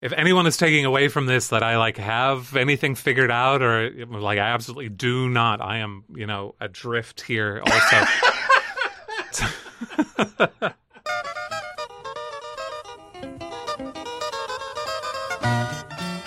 if anyone is taking away from this that I like have anything figured out or like I absolutely do not, I am, you know, adrift here also.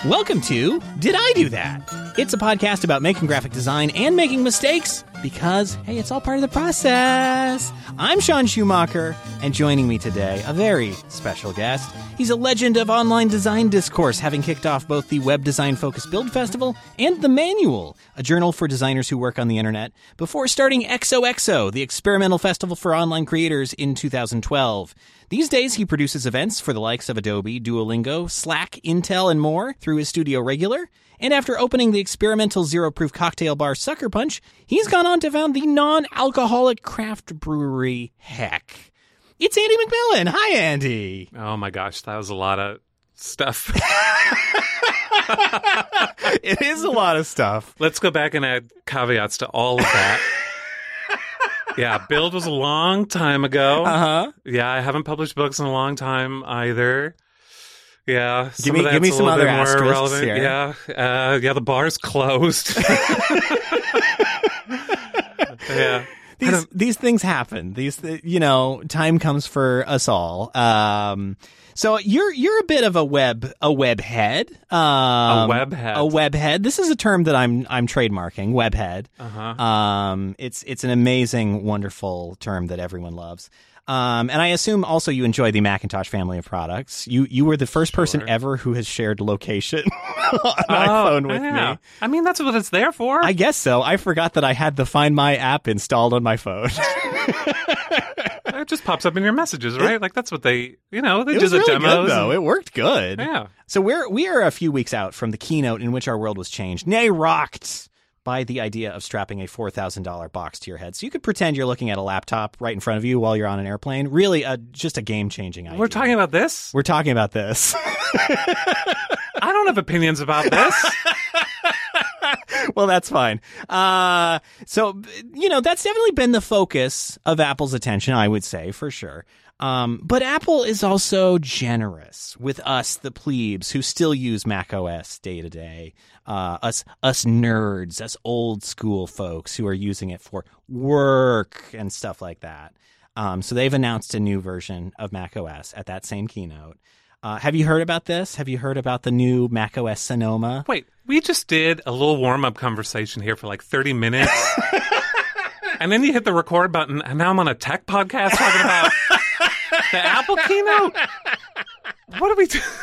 Welcome to Did I Do That? It's a podcast about making graphic design and making mistakes because, hey, it's all part of the process. I'm Sean Schumacher, and joining me today, a very special guest. He's a legend of online design discourse, having kicked off both the Web Design Focus Build Festival and The Manual, a journal for designers who work on the internet, before starting XOXO, the experimental festival for online creators, in 2012. These days, he produces events for the likes of Adobe, Duolingo, Slack, Intel, and more through his studio Regular. And after opening the experimental zero proof cocktail bar Suckerpunch, he's gone on to found the non alcoholic craft brewery Heck. It's Andy McMillan. Hi, Andy. oh my gosh, that was a lot of stuff. it is a lot of stuff. Let's go back and add caveats to all of that. yeah, Build was a long time ago. Uh huh. Yeah, I haven't published books in a long time either. Yeah, some me- give me some other asterisks relevant. here. Yeah, uh, yeah, the bar's closed. yeah, These these things happen. These you know, time comes for us all. Um, so you're you're a bit of a web a web head. Um, web head. A web head. This is a term that I'm I'm trademarking. Web head. uh-huh. Um, it's it's an amazing, wonderful term that everyone loves. Um, and I assume also you enjoy the Macintosh family of products. You you were the first person ever who has shared location on Oh, iPhone with yeah. me. I mean, that's what it's there for. I guess so. I forgot that I had the Find My app installed on my phone. it just pops up in your messages, right? like that's what they, you know, they it do was the really demos. good though. and- It worked good. yeah. So we're we are a few weeks out from the keynote in which our world was changed, nay rocked by the idea of strapping a four thousand dollar box to your head, so you could pretend you're looking at a laptop right in front of you while you're on an airplane. Really, a, just a game changing idea. We're talking about this. We're talking about this. I don't have opinions about this. well, that's fine. Uh, so you know that's definitely been the focus of Apple's attention, I would say for sure. Um, but Apple is also generous with us, the plebes, who still use Mac OS day to day. Uh, us, us nerds, us old school folks who are using it for work and stuff like that. Um, so they've announced a new version of Mac OS at that same keynote. Uh, have you heard about this? Have you heard about the new Mac OS Sonoma? Wait, we just did a little warm up conversation here for like 30 minutes. and then you hit the record button, and now I'm on a tech podcast talking about the Apple keynote. What are we doing?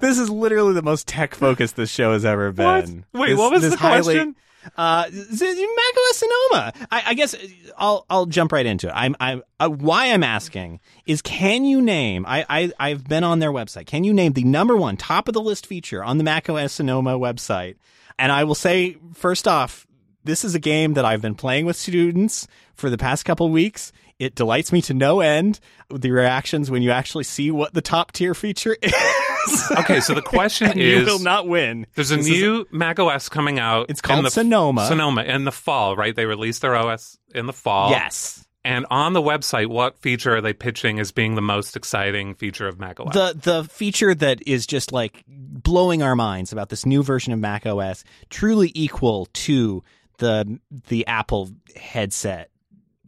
This is literally the most tech focused this show has ever What? been. Wait, This- what was this the question? Uh, Mac OS Sonoma. I, I guess I'll I'll jump right into it. I'm I'm uh, why I'm asking is can you name? I, I I've been on their website. Can you name the number one top of the list feature on the Mac OS Sonoma website? And I will say first off, this is a game that I've been playing with students for the past couple weeks. It delights me to no end the reactions when you actually see what the top tier feature is. Okay, so the question and is you will not win. there's a This is- new Mac OS coming out. It's called the, Sonoma. Sonoma in the fall, right? They released their OS in the fall. yes. And on the website, what feature are they pitching as being the most exciting feature of Mac OS? The the feature that is just like blowing our minds about this new version of Mac OS, truly equal to the the Apple headset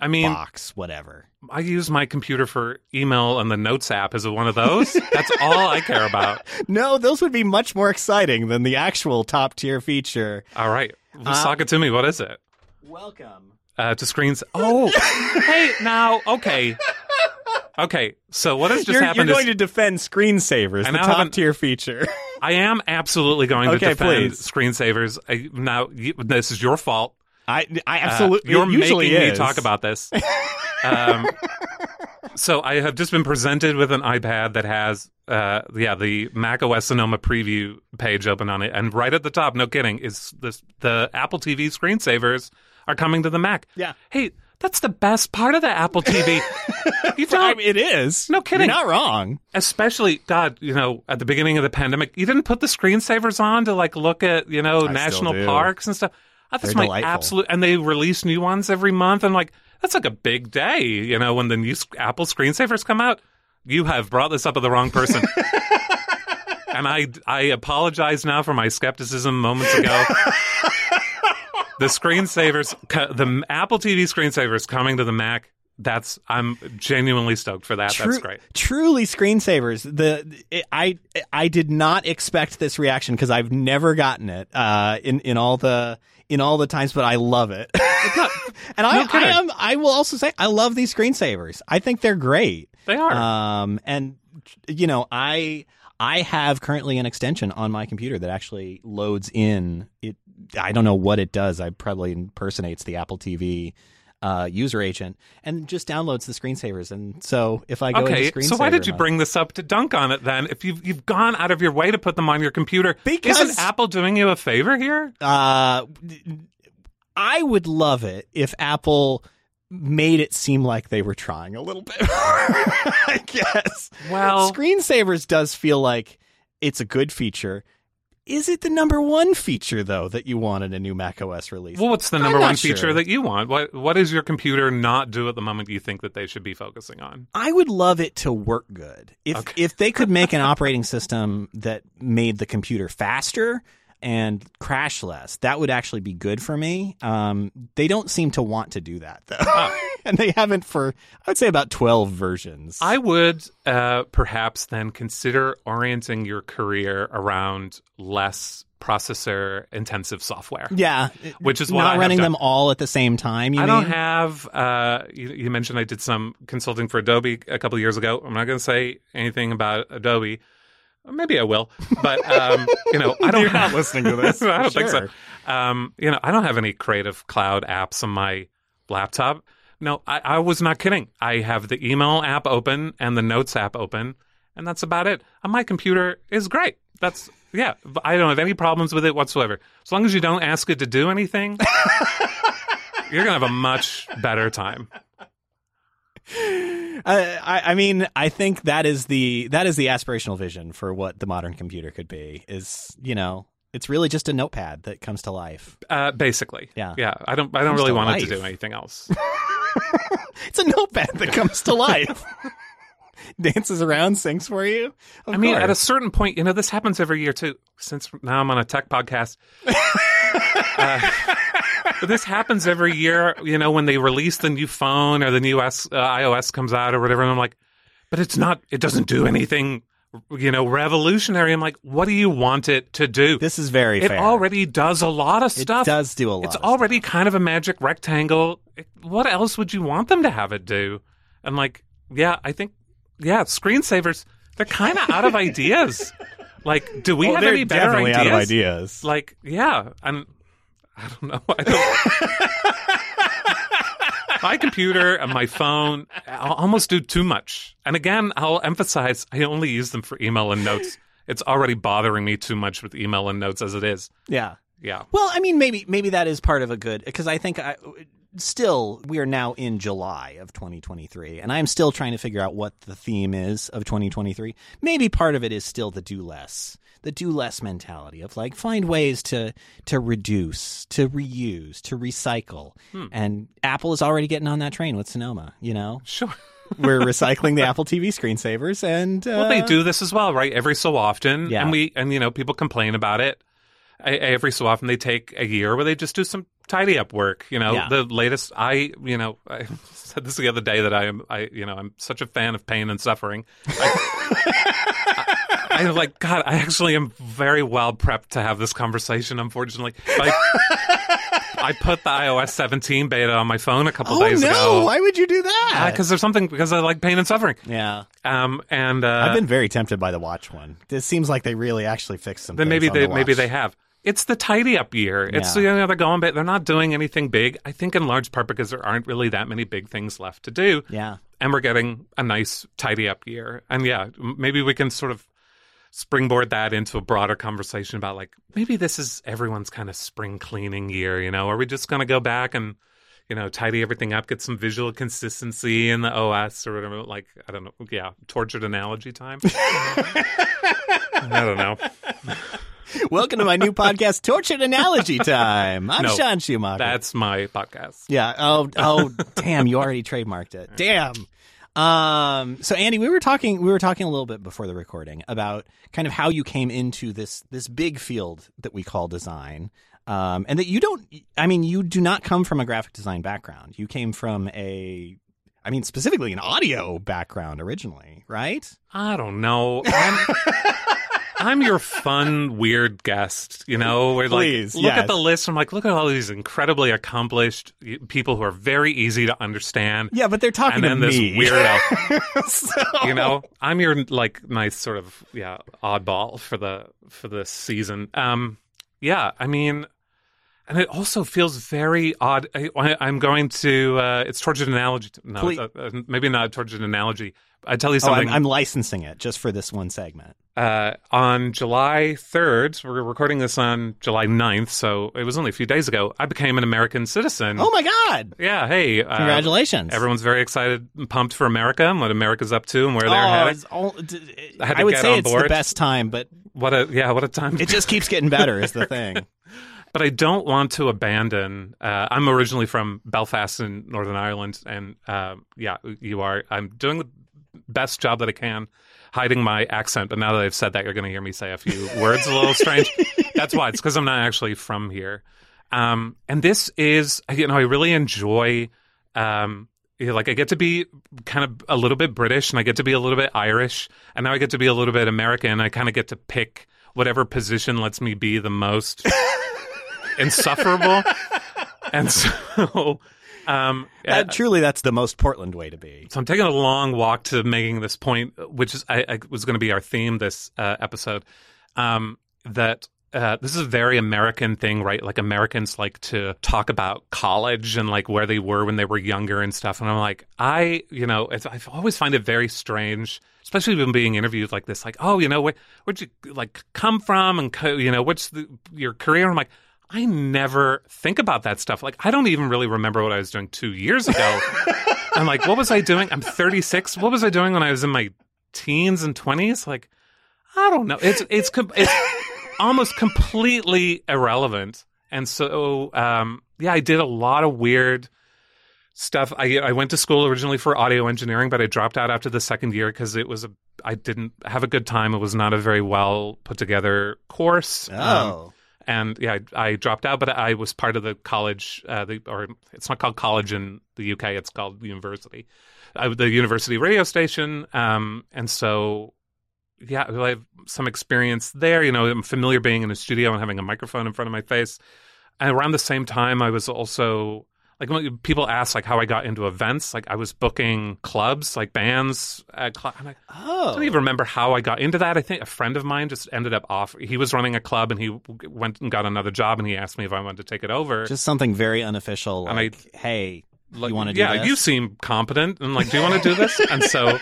I mean, box, whatever. I use my computer for email and the Notes app is it one of those. That's all I care about. No, those would be much more exciting than the actual top tier feature. All right, well, Uh, talk it to me. What is it? Welcome. Uh, to screens. Oh, hey, now, okay, okay. So what has just You're, you're going is to defend screensavers, the top tier feature. I am absolutely going Okay, to defend please. screensavers. I, now, you, this is your fault. I I Uh, absolutely you're it usually making me talk about this. um, so I have just been presented with an iPad that has, uh, yeah, the Mac OS Sonoma preview page open on it, and right at the top, no kidding, is this the Apple TV screensavers are coming to the Mac. Yeah. Hey, that's the best part of the Apple TV. you I don't, mean, it is. No kidding. You're not wrong. especially God, you know, at the beginning of the pandemic, you didn't put the screensavers on to like look at, you know, I national parks and stuff. That's They're my delightful. absolute, and they release new ones every month. And like, that's like a big day, you know, when the new Apple screensavers come out. You have brought this up with the wrong person. and I I apologize now for my skepticism moments ago. the screensavers, the Apple TV screensavers coming to the Mac. That's I'm genuinely stoked for that. That's great. Truly, screensavers. The it, I I did not expect this reaction because I've never gotten it uh, in in all the in all the times, but I love it. and I. I am I will also say I love these screensavers. I think they're great. They are. Um, and you know, I I have currently an extension on my computer that actually loads in it. I don't know what it does. I probably impersonates the Apple TV uh, user agent and just downloads the screensavers. And so if I go okay, into so why did you mode- bring this up to dunk on it then? If you've you've gone out of your way to put them on your computer, Because- isn't Apple doing you a favor here? Uh, I would love it if Apple made it seem like they were trying a little bit. I guess. Well- screensavers does feel like it's a good feature. Is it the number one feature though that you want in a new Mac OS release? Well, what's the number one sure. feature that you want? What what does your computer not do at the moment you think that they should be focusing on? I would love it to work good. If Okay. if they could make an operating system that made the computer faster and crash less, that would actually be good for me. Um, they don't seem to want to do that though, and they haven't for I would say about twelve versions. I would uh, perhaps then consider orienting your career around less processor intensive software. yeah, Which is what not running them all at the same time. You I mean? don't have. Uh, you, you mentioned I did some consulting for Adobe a couple of years ago. I'm not going to say anything about Adobe. Maybe I will, but um, you know, I don't. You're not listening to this. I don't think so. Um, you know, I don't have any Creative Cloud apps on my laptop. No, I, I was not kidding. I have the email app open and the Notes app open, and that's about it. And my computer is great. That's yeah. I don't have any problems with it whatsoever. As long as you don't ask it to do anything, you're gonna have a much better time. I, I mean, I think that is the that is the aspirational vision for what the modern computer could be. Is you know, it's really just a notepad that comes to life. Uh, basically, Yeah. yeah. I don't. I don't Comes really want it to do anything else. It's a notepad that comes to life. Dances around, sings for you. Of I mean, at a certain point, you know, this happens every year too. Since now I'm on a tech podcast, uh, this happens every year. You know, when they release the new phone or the new S, uh, iOS comes out or whatever, and I'm like, but it's not. It doesn't do anything. You know, revolutionary. I'm like, what do you want it to do? this is very it fair. already does a lot of stuff. it does do a lot. It's of already kind of a magic rectangle. What else would you want them to have it do? And like, yeah, I think, yeah, screensavers, they're kind of out of ideas. Like, do we have they're any better definitely ideas? out of ideas. Like, yeah, and I don't know. I don't. my computer and my phone I'll almost do too much. And again, I'll emphasize I only use them for email and notes. It's already bothering me too much with email and notes as it is. yeah. Yeah. Well, I mean, maybe maybe that is part of a good because I think I still we are now in July of 2023, and I'm still trying to figure out what the theme is of 2023. Maybe part of it is still the do less, the do less mentality of like find ways to to reduce, to reuse, to recycle. Hmm. And Apple is already getting on that train with Sonoma. You know, Sure. we're recycling the Apple TV screensavers, and uh, Well, they do this as well, right? Every so often, Yeah. and we and you know people complain about it. E- Every so often, they take a year where they just do some tidy up work. You know, Yeah. the latest. I you know I said this the other day that I am I you know I'm such a fan of pain and suffering. I, I, am like God. I actually am very well prepped to have this conversation. Unfortunately, like I put the iOS 17 beta on my phone a couple Oh days no! ago Why would you do that? because there's something because I like pain and suffering. yeah. Um and uh, I've been very tempted by the watch one. It seems like they really actually fixed some. then things maybe on they the maybe they have. It's the tidy up year. It's Yeah. you know they're going, but they're not doing anything big. I think in large part because there aren't really that many big things left to do, Yeah. and we're getting a nice tidy up year. And yeah, maybe we can sort of springboard that into a broader conversation about like maybe this is everyone's kind of spring cleaning year. You know, are we just going to go back and you know tidy everything up, get some visual consistency in the OS or whatever? Like I don't know. Yeah, tortured analogy time. I don't know. Welcome to my new podcast, Tortured Analogy Time. I'm No, Sean Schumacher. That's my podcast. yeah. Oh, oh, damn! You already trademarked it. Damn. Um, so Andy, we were talking we were talking a little bit before the recording about kind of how you came into this this big field that we call design. Um, and that you don't I mean, you do not come from a graphic design background. You came from a I mean, specifically an audio background originally, right? I don't know. I'm, your fun, weird guest, you know, like, Please, look yes. at the list. I'm like, look at all these incredibly accomplished people who are very easy to understand. Yeah, but they're talking and then to this me. weirdo, So- you know, I'm your like nice sort of yeah oddball for the for this season. Um, yeah, I mean, and it also feels very odd. I, I'm going to. Uh, it's towards an analogy. No, uh, uh, maybe not towards an analogy. I tell you Oh, something. I'm, I'm licensing it just for this one segment. uh, on July 3rd, we're recording this on July 9th, so it was only a few days ago, I became an American citizen. Oh my god! Yeah, hey. Uh, Congratulations! Everyone's very excited and pumped for America and what America's up to and where they're oh, headed. all, I I would say it's the best time, but What a, yeah, what a time. it just keeps getting better. Is the thing. but I don't want to abandon. Uh, I'm originally from Belfast in Northern Ireland, and uh, yeah, you are. I'm doing the best job that I can hiding my accent. But now that I've said that, you're going to hear me say a few words a little strange. That's why. It's because I'm not actually from here. Um, and this is, you know, I really enjoy. Um, you know, like I get to be kind of a little bit British, and I get to be a little bit Irish, and now I get to be a little bit American. I kind of get to pick whatever position lets me be the most insufferable. and so, um, That- truly, that's the most Portland way to be. so I'm taking a long walk to making this point, which is I, I was going to be our theme this uh, episode. Um, that uh, this is a very American thing, right? Like Americans like to talk about college and like where they were when they were younger and stuff. And I'm like, I, you know, it's, I always find it very strange, especially when being interviewed like this. Like, oh, you know, where, where'd you like come from, and co- you know, what's the, your career? I'm like. I never think about that stuff. Like, I don't even really remember what I was doing two years ago. I'm like, what was I doing? I'm 36. What was I doing when I was in my teens and 20s? Like, I don't know. It's it's com- it's almost completely irrelevant. And so, um, yeah, I did a lot of weird stuff. I I went to school originally for audio engineering, but I dropped out after the second year because it was a I didn't have a good time. It was not a very well put together course. Um, Oh, and yeah, I, I dropped out, but I was part of the college, uh, the, or it's not called college in the UK; it's called university, the university radio station. Um, and so, yeah, I have some experience there. You know, I'm familiar being in a studio and having a microphone in front of my face. And around the same time, I was also like when people ask like how I got into events. Like I was booking clubs, like bands. At cl- I'm like, I oh, don't even remember how I got into that. I think a friend of mine just ended up off. He was running a club and he went and got another job and he asked me if I wanted to take it over. just something very unofficial. And I- Like, hey, like, you want to do yeah, this? you seem competent and like, do you want to do this? and so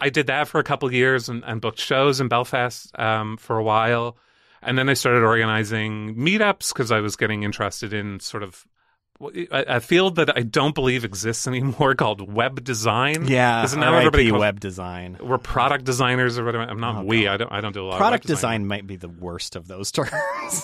I did that for a couple of years and, and booked shows in Belfast um, for a while. And then I started organizing meetups because I was getting interested in sort of a, field that I don't believe exists anymore called web design. yeah, Isn't now everybody calls- web design. We're product designers or whatever. I'm not Oh, we. God. I don't. I don't do a lot. Product web design might be the worst of those terms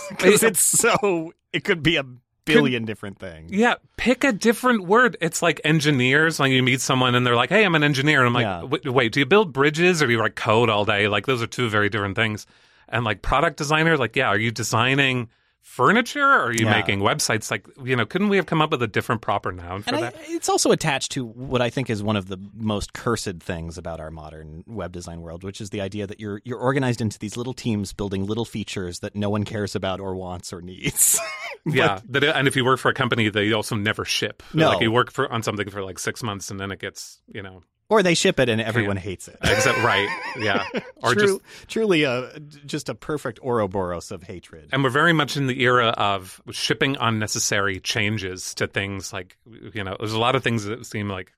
because it's so it could be a billion different things. Yeah, pick a different word. It's like engineers. Like you meet someone and they're like, "Hey, I'm an engineer," and I'm like, Yeah. "Wait, wait, do you build bridges or do you write code all day?" Like those are two very different things. And like product designer, like, yeah, are you designing furniture or are you Yeah. making websites? Like, you know, couldn't we have come up with a different proper noun for And I, that? it's also attached to what I think is one of the most cursed things about our modern web design world, which is the idea that you're you're organized into these little teams building little features that no one cares about or wants or needs. yeah, that, and if you work for a company, they also never ship. No. like you work for on something for like six months and then it gets, you know, or they ship it and everyone hates it. except right, yeah, or True, just truly a just a perfect Ouroboros of hatred. And we're very much in the era of shipping unnecessary changes to things like, you know, there's a lot of things that seem like,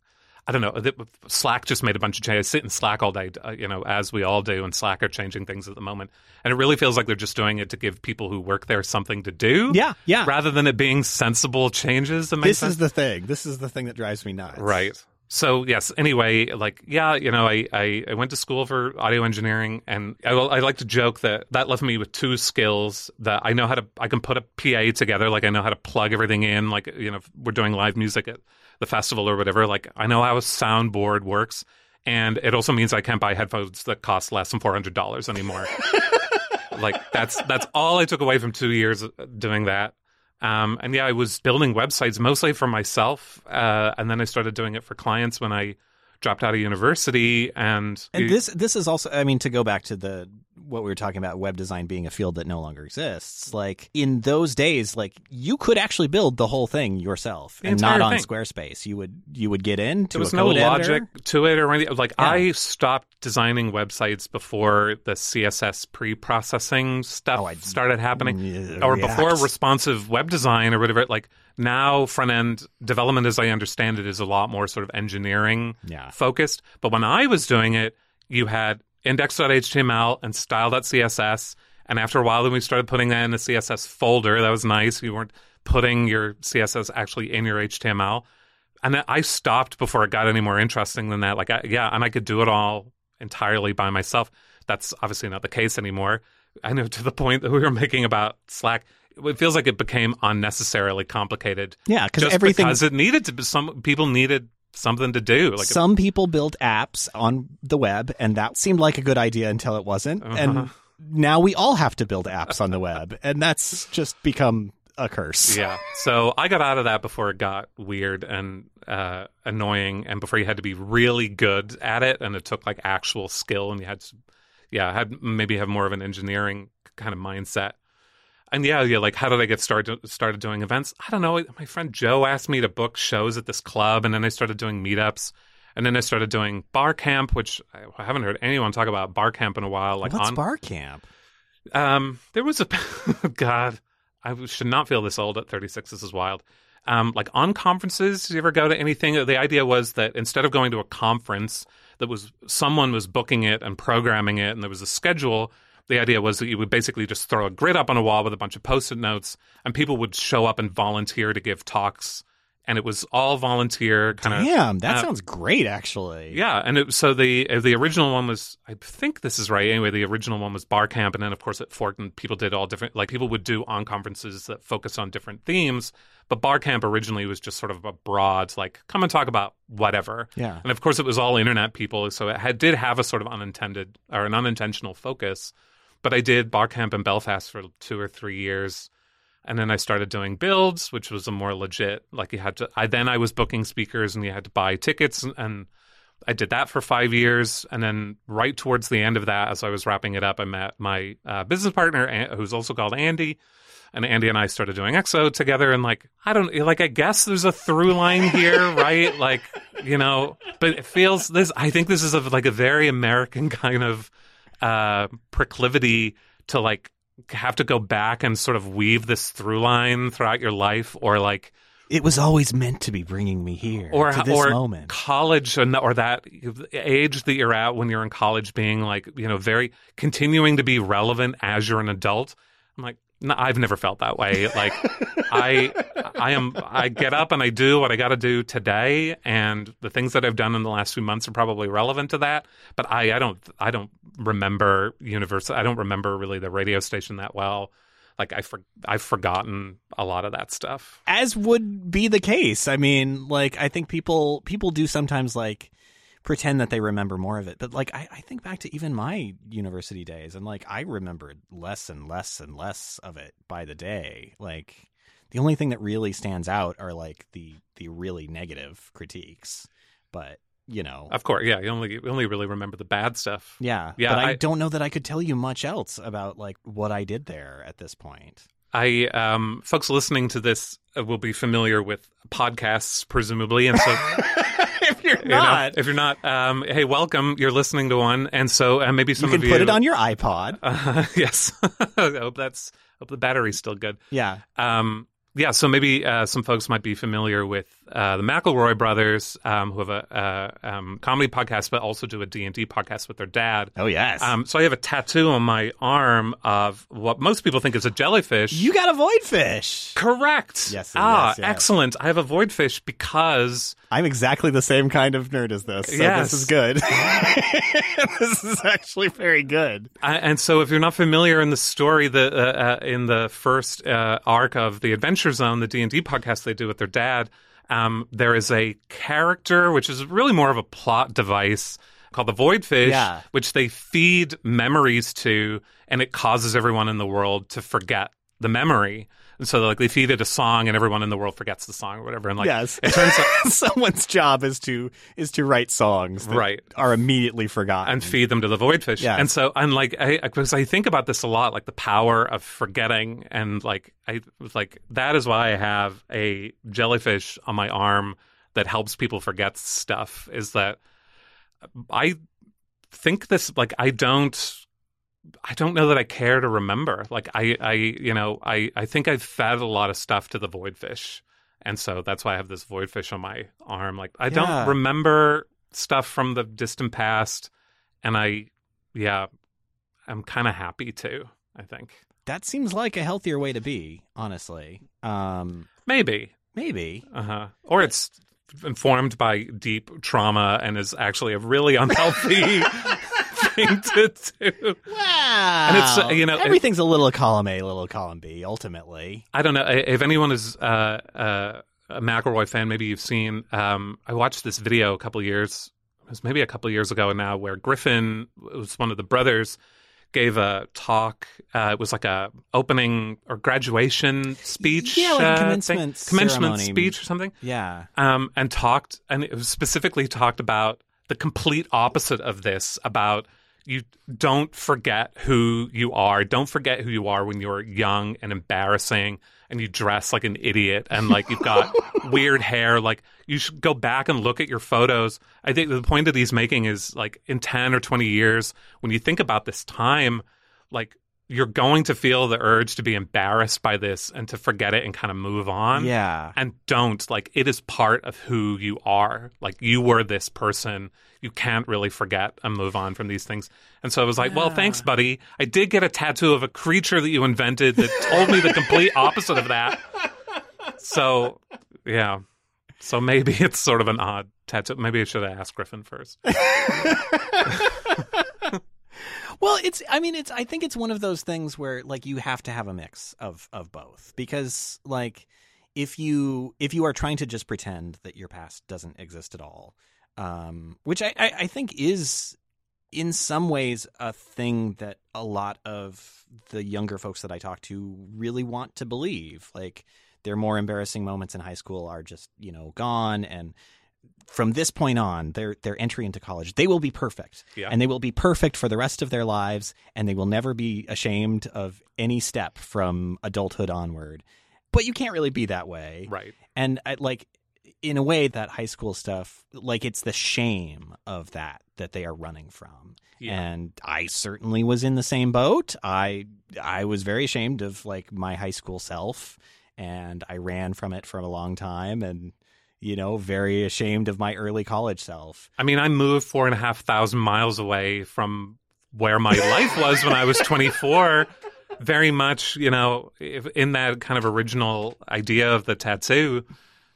I don't know, Slack just made a bunch of changes. I sit in Slack all day, uh, you know, as we all do, and Slack are changing things at the moment. And it really feels like they're just doing it to give people who work there something to do. Yeah, yeah. Rather than it being sensible changes that This sense. is the thing. This is the thing that drives me nuts. right. So yes. Anyway, like yeah, you know, I, I, I went to school for audio engineering, and I, I like to joke that that left me with two skills that I know how to. I can put a PA together, like I know how to plug everything in, like you know, if we're doing live music at the festival or whatever. Like I know how a soundboard works, and it also means I can't buy headphones that cost less than four hundred dollars anymore. like that's that's all I took away from two years doing that. Um, and yeah, I was building websites mostly for myself, uh, and then I started doing it for clients when I dropped out of university. And, And this this is also I mean to go back to the what we were talking about web design being a field that no longer exists. Like in those days like you could actually build the whole thing yourself The and not on thing. Squarespace. You would you would get in there was a no logic editor. to it or anything. Like Yeah. I stopped designing websites before the CSS pre-processing stuff Oh, started happening, Yeah, or before responsive web design or whatever. Like now, front end development, as I understand it, is a lot more sort of engineering Yeah. focused. But when I was doing it, you had index.html and style.css. And after a while, then we started putting that in a CSS folder. That was nice. You weren't putting your CSS actually in your HTML. And then I stopped before it got any more interesting than that. Like, I, yeah, and I could do it all entirely by myself. That's obviously not the case anymore. I know to the point that we were making about Slack, it feels like it became unnecessarily complicated. Yeah, because everything because it needed to be. Some people needed something to do. Like, some people built apps on the web and that seemed like a good idea until it wasn't. Uh-huh. And now we all have to build apps on the web and that's just become a curse. yeah. So I got out of that before it got weird and uh, annoying, and before you had to be really good at it, and it took like actual skill, and you had, to, yeah, had maybe have more of an engineering kind of mindset. And yeah, yeah, like how did I get started started doing events? I don't know. My friend Joe asked me to book shows at this club, and then I started doing meetups. And then I started doing bar camp, which I haven't heard anyone talk about bar camp in a while. Like What's on, bar camp? um, there was a God. I should not feel this old at 36. This is wild. Um, like on conferences, do you ever go to anything? The idea was that instead of going to a conference, that was someone was booking it and programming it, and there was a schedule. The idea was that you would basically just throw a grid up on a wall with a bunch of post-it notes, and people would show up and volunteer to give talks, and it was all volunteer kind of. Damn, that uh, sounds great actually. Yeah, and it, so the the original one was I think this is right anyway. The original one was bar camp, and then of course at and people did all different. Like people would do on conferences that focus on different themes, but bar camp originally was just sort of a broad like come and talk about whatever. Yeah. And of course it was all internet people, so it had, did have a sort of unintended or an unintentional focus. But I did bar camp in Belfast for two or three years. And then I started doing builds, which was a more legit. Like you had to. I then I was booking speakers, and you had to buy tickets, and, and I did that for five years. And then right towards the end of that, as I was wrapping it up, I met my uh, business partner, who's also called Andy. And Andy and I started doing XOXO together, and like I don't like. I guess there's a through line here, right? Like you know, but it feels this. I think this is a, like a very American kind of uh, proclivity to like have to go back and sort of weave this through line throughout your life, or like It was always meant to be bringing me here or to this or moment. college and or that age that you're at when you're in college being like you know very continuing to be relevant as you're an adult i'm like no, i've never felt that way. Like i i am i get up and i do what i got to do today and the things that i've done in the last few months are probably relevant to that but i i don't i don't remember universal i don't remember really the radio station that well. Like i for, i've forgotten a lot of that stuff. As would be the case. I mean, like I think people people do sometimes like pretend that they remember more of it, but like I, I think back to even my university days, and like I remembered less and less and less of it by the day. Like the only thing that really stands out are like the the really negative critiques, but you know. of course yeah you only you only really remember the bad stuff yeah, Yeah, but I, I- don't know that I could tell you much else about like what I did there at this point. I um, folks listening to this uh, will be familiar with podcasts, presumably, and so if you're you know, if you're not, um, hey, welcome. You're listening to one, and so uh, maybe you some can of you put it on your iPod. Uh, yes, I hope that's hope the battery's still good. Yeah. Um, yeah, so maybe uh, some folks might be familiar with uh, the McElroy brothers, um, who have a, a um, comedy podcast, but also do a D and D podcast with their dad. Oh yes. Um, so I have a tattoo on my arm of what most people think is a jellyfish. you got a void fish. Correct. Yes, Ah, yes, yes. excellent. I have a void fish because I'm exactly the same kind of nerd as this. So Yes. this is good. this is actually very good. I, and so, if you're not familiar in the story, the uh, uh, in the first uh, arc of the Adventure Zone, the D and D podcast they do with their dad, um, there is a character which is really more of a plot device called the Void Fish, Yeah. which they feed memories to, and it causes everyone in the world to forget the memory. And so, like, they feed it a song, and everyone in the world forgets the song or whatever. And like, yes. it turns out. someone's job is to is to write songs that Right. are immediately forgotten. and feed them to the void fish. Yes. And so, and like, I, because I think about this a lot, like the power of forgetting, and like, I was like, that is why I have a jellyfish on my arm that helps people forget stuff. Is that I think this, like, I don't. I don't know that I care to remember. Like I, I, you know, I, I think I've fed a lot of stuff to the void fish, and so that's why I have this void fish on my arm. Like I Yeah. don't remember stuff from the distant past, and I, yeah, I'm kind of happy too. I think that seems like a healthier way to be, honestly. Um, maybe, maybe. uh huh, or it's informed by deep trauma and is actually a really unhealthy thing to do. Wow. And it's, uh, you know, it- everything's a little column A, a little column B. Ultimately, I don't know if anyone is uh, uh, a McElroy fan. Maybe you've seen. Um, I watched this video a couple years. It was maybe a couple years ago now, where Griffin was one of the brothers gave a talk. Uh, it was like a opening or graduation speech. Yeah, like uh, commencement commencement speech or something. yeah. Um, and talked, and it was specifically talked about the complete opposite of this about you don't forget who you are. Don't forget who you are when you're young and embarrassing and you dress like an idiot and like you've got weird hair. Like you should go back and look at your photos. I think the point that he's making is like in 10 or 20 years, when you think about this time, like you're going to feel the urge to be embarrassed by this and to forget it and kind of move on. Yeah. and don't like it is part of who you are. Like you were this person. You can't really forget and move on from these things. And so i was like well thanks buddy. I did get a tattoo of a creature that you invented that told me the complete opposite of that. So yeah. So maybe it's sort of an odd tattoo. Maybe i should have asked griffin first Well, it's I mean it's I think it's one of those things where like you have to have a mix of of both because like if you if you are trying to just pretend that your past doesn't exist at all, um, which I, I, I think is in some ways a thing that a lot of the younger folks that I talk to really want to believe. Like their more embarrassing moments in high school are just you know gone and from this point on their their entry into college they will be perfect. Yeah. and they will be perfect for the rest of their lives and they will never be ashamed of any step from adulthood onward. But you can't really be that way. Right. And I, like in a way that high school stuff like it's the shame of that that they are running from. Yeah. and i certainly was in the same boat. I i was very ashamed of like my high school self and i ran from it for a long time and you know very ashamed of my early college self I mean, I moved four and a half thousand miles away from where my life was when I was 24. Very much, you know, if- in that kind of original idea of the tattoo.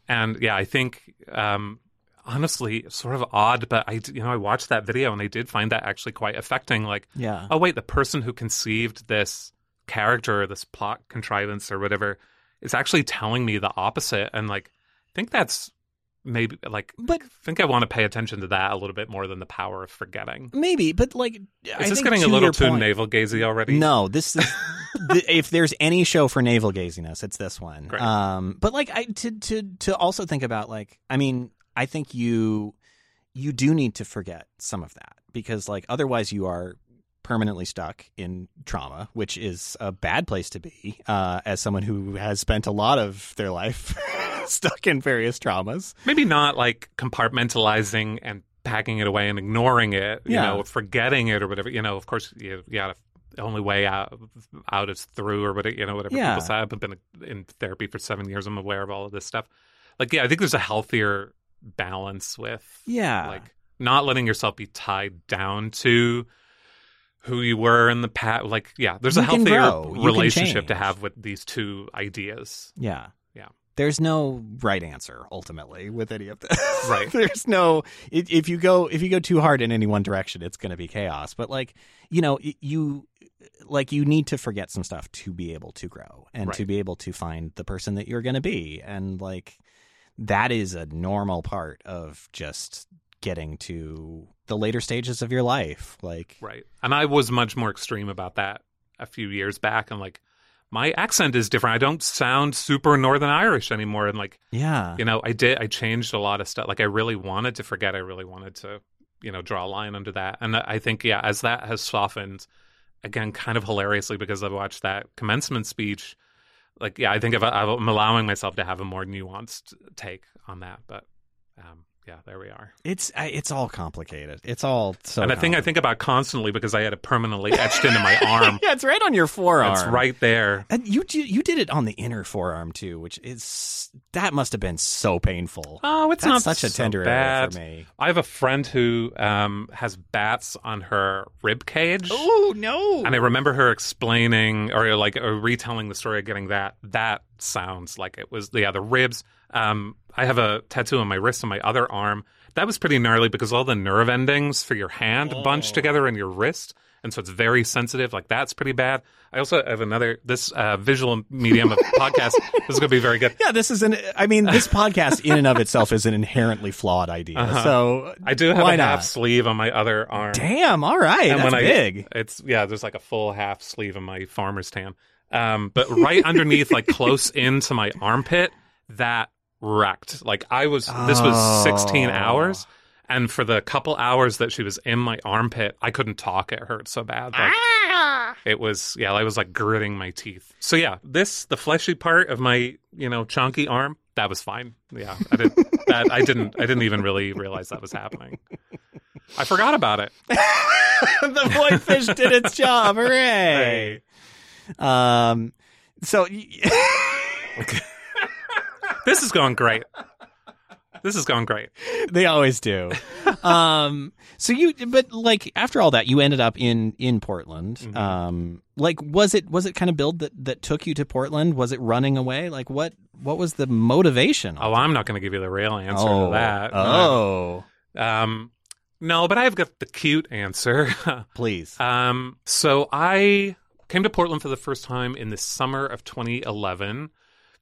And yeah, I think, um, honestly, sort of odd, but I, you know, I watched that video and I did find that actually quite affecting. Like, yeah oh, wait, the person who conceived this character, this plot contrivance or whatever, is actually telling me the opposite. And like, think that's maybe like but I think I want to pay attention to that a little bit more than the power of forgetting. maybe but like Is this getting a little too navel gazy already? No, this is th- if there's any show for navel gaziness, it's this one. Great. Um, but like I to to to also think about like I mean I think you you do need to forget some of that because like otherwise you are permanently stuck in trauma, which is a bad place to be. Uh, as someone who has spent a lot of their life stuck in various traumas. Maybe not like compartmentalizing and packing it away and ignoring it, you Yeah. know, forgetting it or whatever. You know, of course, you, you got to the only way out out is through or whatever you know whatever Yeah. people say. I've been in therapy for seven years. I'm aware of all of this stuff. Like yeah, I think there's a healthier balance with Yeah. like not letting yourself be tied down to who you were in the past. Like yeah, there's You a healthier grow. You can relationship to have with these two ideas. Yeah. Yeah. There's no right answer ultimately with any of this. Right. There's no if you go if you go too hard in any one direction, it's going to be chaos. But like you know, you like you need to forget some stuff to be able to grow and to be able to find the person that you're going to be, and like that is a normal part of just getting to the later stages of your life. Like Right. And I was much more extreme about that a few years back. And like, my accent is different. I don't sound super Northern Irish anymore. And like, yeah, you know, I did, I changed a lot of stuff. Like, I really wanted to forget. I really wanted to, you know, draw a line under that. And I think, yeah, as that has softened, again, kind of hilariously because I've watched that commencement speech. Like, yeah, I think I, I'm allowing myself to have a more nuanced take on that. But, um, yeah, there we are. it's it's all complicated. It's all so. and I think I think about constantly because I had it permanently etched into my arm. yeah, it's right on your forearm. It's right there. And you you did it on the inner forearm too, which is that must have been so painful. Oh, it's That's not such a so tender bad. area for me. I have a friend who um, has bats on her rib cage. Oh no! And I remember her explaining or like or retelling the story of getting that. That sounds like it was yeah the ribs. Um, I have a tattoo on my wrist on my other arm. That was pretty gnarly because all the nerve endings for your hand Oh. bunched together in your wrist, and so it's very sensitive. Like that's pretty bad. I also have another this uh, visual medium of podcast. this is going to be very good. yeah, this is an. I mean, this podcast in and of itself is an inherently flawed idea. Uh-huh. So I do have a half sleeve on my other arm. Damn! All right, and that's when I, big. It's yeah, there's like a full half sleeve of my farmer's tan. Um, but right underneath, like close into my armpit, that wrecked. Like I was, this was 16 Oh. hours, and for the couple hours that she was in my armpit, I couldn't talk. It hurt so bad. Like it was, yeah, I was like gritting my teeth. So yeah, this the fleshy part of my you know chunky arm that was fine. Yeah, I did that. I didn't. I didn't even really realize that was happening. I forgot about it. the void fish did its job. Hooray! Um, so This is going great. This is going great. they always do. um, so you, but like after all that, you ended up in in Portland. Mhm. Um, like was it was it kind of build that that took you to Portland? Was it running away? Like what what was the motivation? Oh, I'm not going to give you the real answer oh, to that. oh, Um, no, but I've got the cute answer. please. um, so I came to Portland for the first time in the summer of 2011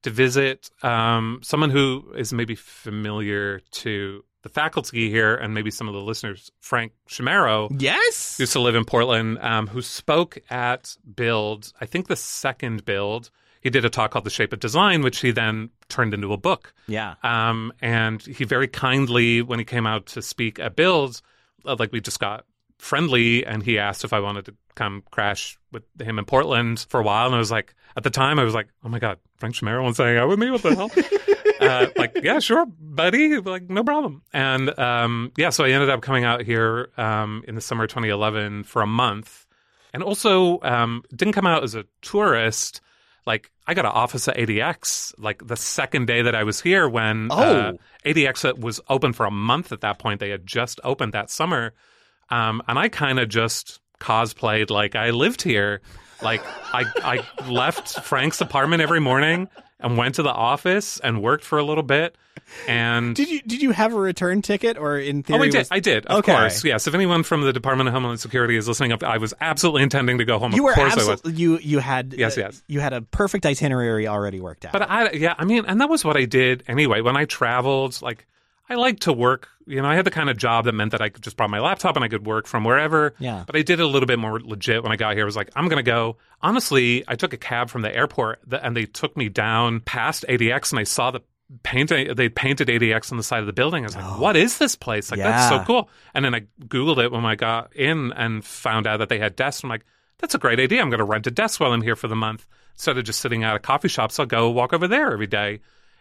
to visit um, someone who is maybe familiar to the faculty here and maybe some of the listeners. Frank Chimero yes. used to live in Portland, um, who spoke at Build, I think the second Build. He did a talk called The Shape of Design, which he then turned into a book. Yeah. Um, and he very kindly, when he came out to speak at Build, uh, like we just got friendly, and he asked if I wanted to come crash with him in Portland for a while. And I was like, at the time, I was like, oh my God, Frank Chimero wants to hang out with me? What the hell? uh, like, yeah, sure, buddy. Like, no problem. And um, yeah, so I ended up coming out here um, in the summer of 2011 for a month. And also, um, didn't come out as a tourist. Like, I got an office at ADX like the second day that I was here when uh, Oh. ADX was open for a month at that point. They had just opened that summer. Um, and I kind of just cosplayed like I lived here. Like I, I left Frank's apartment every morning and went to the office and worked for a little bit. And Did you did you have a return ticket or in theory? Oh, I did. was- I did. Of Okay. course. Yes. If anyone from the Department of Homeland Security is listening up, I was absolutely intending to go home. you of were course I was. absolutely you you had Yes, uh, yes. you had a perfect itinerary already worked out. But I, yeah, I mean, and that was what I did anyway. When I traveled, like, I like to work. You know, I had the kind of job that meant that I could just brought my laptop and I could work from wherever. Yeah. But I did it a little bit more legit when I got here. I was like, I'm going to go. Honestly, I took a cab from the airport and they took me down past ADX and I saw the painting. They painted ADX on the side of the building. I was like, oh. what is this place? Like, that's so cool. And then I Googled it when I got in and found out that they had desks. I'm like, that's a great idea. I'm going to rent a desk while I'm here for the month instead of just sitting at a coffee shop. So I'll go walk over there every day.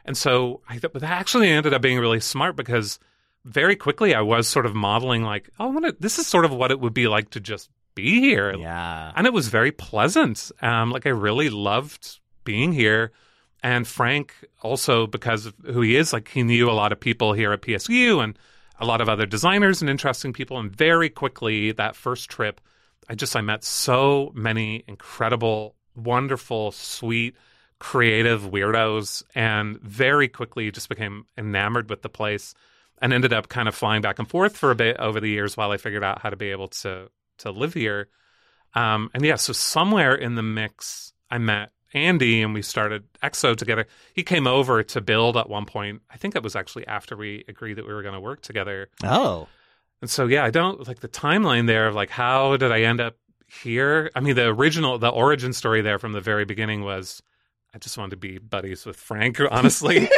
And so I th- that actually ended up being really smart because very quickly I was sort of modeling like, oh, I want to, this is sort of what it would be like to just be here. Yeah. And it was very pleasant. Um, like I really loved being here. And Frank also, because of who he is, like he knew a lot of people here at PSU and a lot of other designers and interesting people. And very quickly, that first trip, I just I met so many incredible, wonderful, sweet, creative weirdos, and very quickly just became enamored with the place, and ended up kind of flying back and forth for a bit over the years while I figured out how to be able to to live here. Um, and yeah, so somewhere in the mix, I met Andy and we started XOXO together. He came over to build at one point. I think it was actually after we agreed that we were going to work together. Oh. And so yeah, I don't like the timeline there of like how did I end up here? I mean, the original, the origin story there from the very beginning was I just wanted to be buddies with Frank, honestly.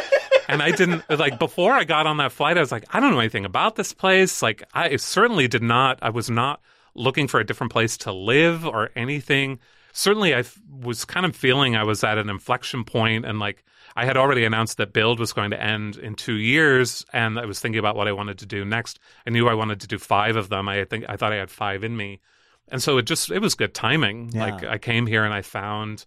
and I didn't like before I got on that flight. I was like, I don't know anything about this place. Like, I certainly did not. I was not looking for a different place to live or anything. Certainly, I f- was kind of feeling I was at an inflection point, and like I had already announced that Build was going to end in two years, and I was thinking about what I wanted to do next. I knew I wanted to do five of them. I think I thought I had five in me, and so it just it was good timing. Yeah. Like I came here and I found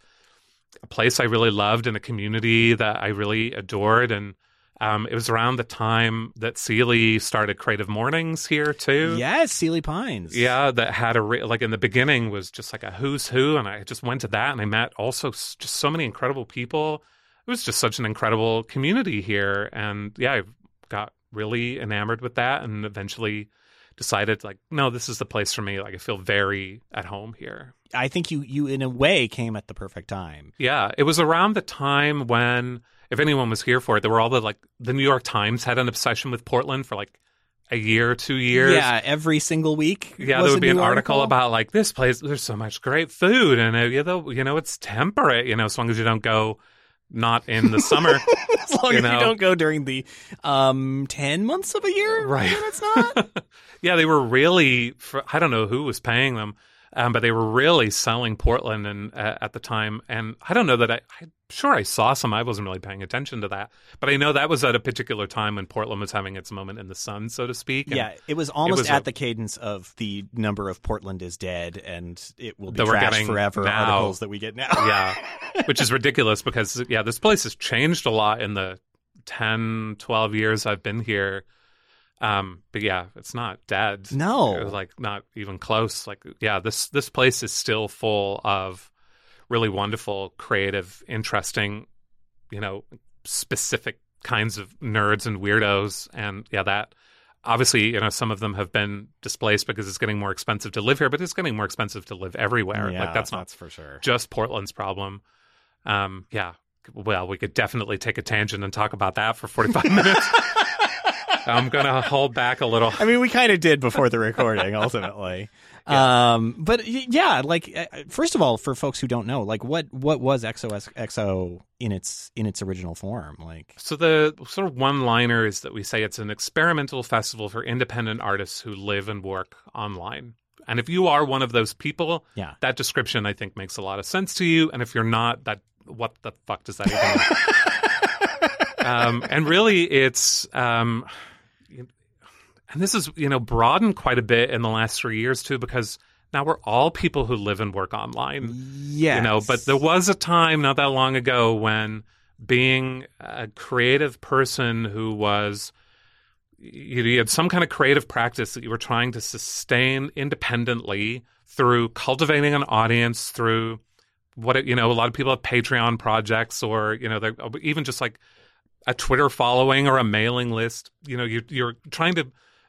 a place I really loved and a community that I really adored. And um, it was around the time that Sealy started Creative Mornings here too. Yes, Sealy Pines. Yeah, that had a re- like in the beginning was just like a who's who, and I just went to that and I met also s- just so many incredible people. It was just such an incredible community here, and yeah, I got really enamored with that, and eventually decided like, no, this is the place for me. Like, I feel very at home here. I think you you in a way came at the perfect time. Yeah, it was around the time when, if anyone was here for it, there were all the like the New York Times had an obsession with Portland for like a year, two years. Yeah, every single week. Yeah, there would be an new article, about like this place. There's so much great food, and uh, you know, you know, it's temperate. You know, as long as you don't go, not in the summer. as long you as know. you don't go during the um ten months of a year. Right. it's not. yeah, they were really. I don't know who was paying them, um, but they were really selling Portland and uh, at the time. And I don't know that I. I'm sure I saw some. I wasn't really paying attention to that, but I know that was at a particular time when Portland was having its moment in the sun, so to speak. and yeah, it was almost was at a- the cadence of the number of Portland is dead and it will be trashed forever now. articles that we get now. yeah, which is ridiculous because yeah, this place has changed a lot in the 10, 12 years I've been here. Um, but yeah, it's not dead. No. It was, like not even close. Like yeah, this this place is still full of really wonderful, creative, interesting, you know, specific kinds of nerds and weirdos, and yeah, that. Obviously, you know, some of them have been displaced because it's getting more expensive to live here, but it's getting more expensive to live everywhere. Yeah, like that's not for sure. just Portland's problem. Um, yeah. Well, we could definitely take a tangent and talk about that for 45 minutes. I'm going to hold back a little. I mean, we kind of did before the recording, ultimately. Um, but yeah, like uh, first of all, for folks who don't know, like what what was XOXO in its in its original form? Like, So, the sort of one liner is that we say it's an experimental festival for independent artists who live and work online. And if you are one of those people, yeah, that description I think makes a lot of sense to you. And if you're not, that what the fuck does that even mean? um, and really, it's um, and this is you know broadened quite a bit in the last three years too, because now we're all people who live and work online. yeah, You know, but there was a time not that long ago when being a creative person who was you, had some kind of creative practice that you were trying to sustain independently through cultivating an audience through what it, you know a lot of people have patreon projects or you know they're even just like a twitter following or a mailing list you know you, you're trying to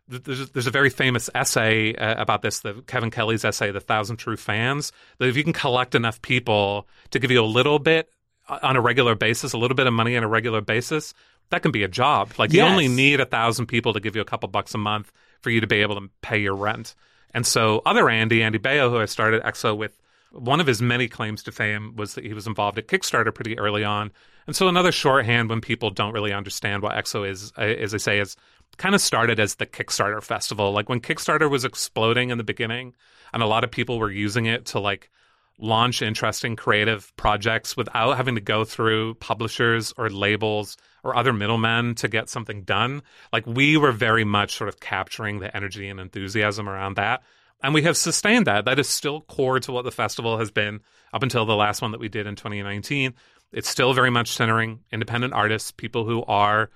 there's, there's a very famous essay uh, about this the kevin kelly's essay the thousand true fans that if you can collect enough people to give you a little bit uh, on a regular basis a little bit of money on a regular basis that can be a job. Like you only need a thousand people to give you a couple bucks a month for you to be able to pay your rent. And so other andy andy Baio who i started XO with one of his many claims to fame was that he was involved at Kickstarter pretty early on. And so another shorthand when people don't really understand what XO is, uh, as I say, is kind of started as the Kickstarter festival. Like when Kickstarter was exploding in the beginning and a lot of people were using it to like launch interesting creative projects without having to go through publishers or labels or other middlemen to get something done. Like we were very much sort of capturing the energy and enthusiasm around that And we have sustained that. That is still core to what the festival has been up until the last one that we did in 2019. It's still very much centering independent artists, people who are,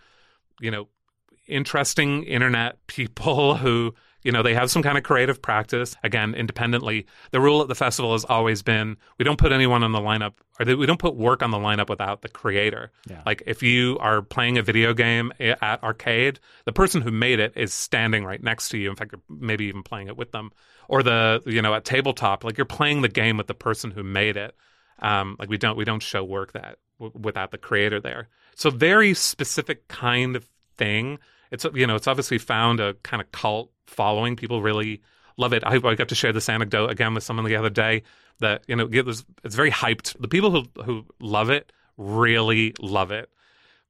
you know, interesting internet people who you know they have some kind of creative practice. Again independently the rule at the festival has always been we don't put anyone on the lineup or we don't put work on the lineup without the creator. Yeah. like if you are playing a video game at arcade the person who made it is standing right next to you. In fact you're maybe even playing it with them. Or the you know at tabletop like you're playing the game with the person who made it. Um, like we don't we don't show work that w- without the creator there. So very specific kind of thing it's you know it's obviously found a kind of cult following. People really love it. I, I got to share this anecdote again with someone the other day that you know it was, it's very hyped. The people who who love it really love it.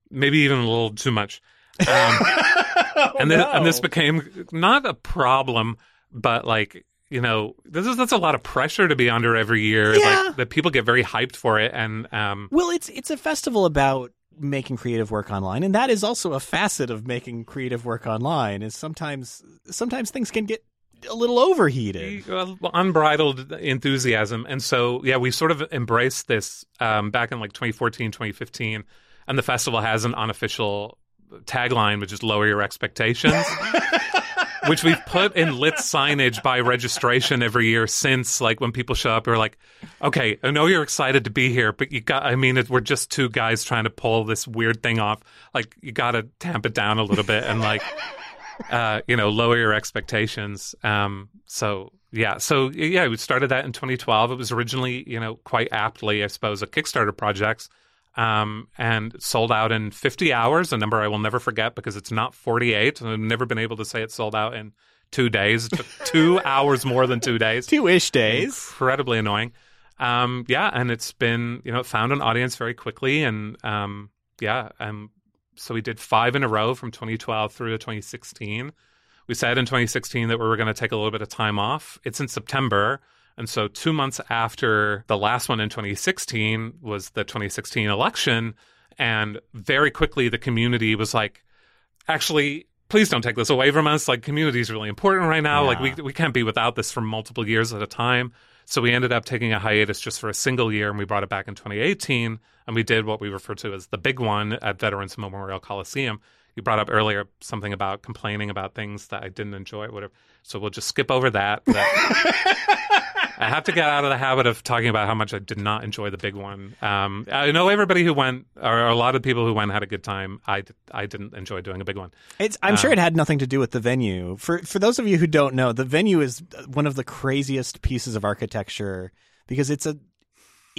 Maybe even a little too much. Um, and, then, and this became not a problem but like you know this is that's a lot of pressure to be under every year Yeah. like that people get very hyped for it. And um Well, it's it's a festival about making creative work online, and that is also a facet of making creative work online. Is sometimes sometimes things can get a little overheated. uh, unbridled enthusiasm and so yeah we sort of embraced this um, back in like 2014 2015 and the festival has an unofficial tagline which is lower your expectations which we've put in lit signage by registration every year since like when people show up we're like okay i know you're excited to be here but you got i mean it, we're just two guys trying to pull this weird thing off like you got to tamp it down a little bit and like uh, you know, lower your expectations. Um, so yeah, so yeah, we started that in 2012. It was originally, you know, quite aptly, I suppose, a Kickstarter project, um, and sold out in 50 hours. A number I will never forget because it's not 48. I've never been able to say it sold out in two days. It took two hours more than two days. Two ish days. Incredibly annoying. Um, yeah, and it's been, you know, it found an audience very quickly, and um, yeah, um, so we did five in a row from 2012 through to 2016. We said in 2016 that we were going to take a little bit of time off. It's in September. And so, two months after the last one in 2016 was the 2016 election. And very quickly, the community was like, actually, please don't take this away from us. Like, community is really important right now. Like, we, we can't be without this for multiple years at a time. So, we ended up taking a hiatus just for a single year and we brought it back in 2018. And we did what we refer to as the big one at Veterans Memorial Coliseum. You brought up earlier something about complaining about things that I didn't enjoy, whatever. So we'll just skip over that. That- I have to get out of the habit of talking about how much I did not enjoy the big one. Um, I know everybody who went, or a lot of people who went, had a good time. I, I didn't enjoy doing a big one. It's, I'm sure it had nothing to do with the venue. For for those of you who don't know, the venue is one of the craziest pieces of architecture because it's a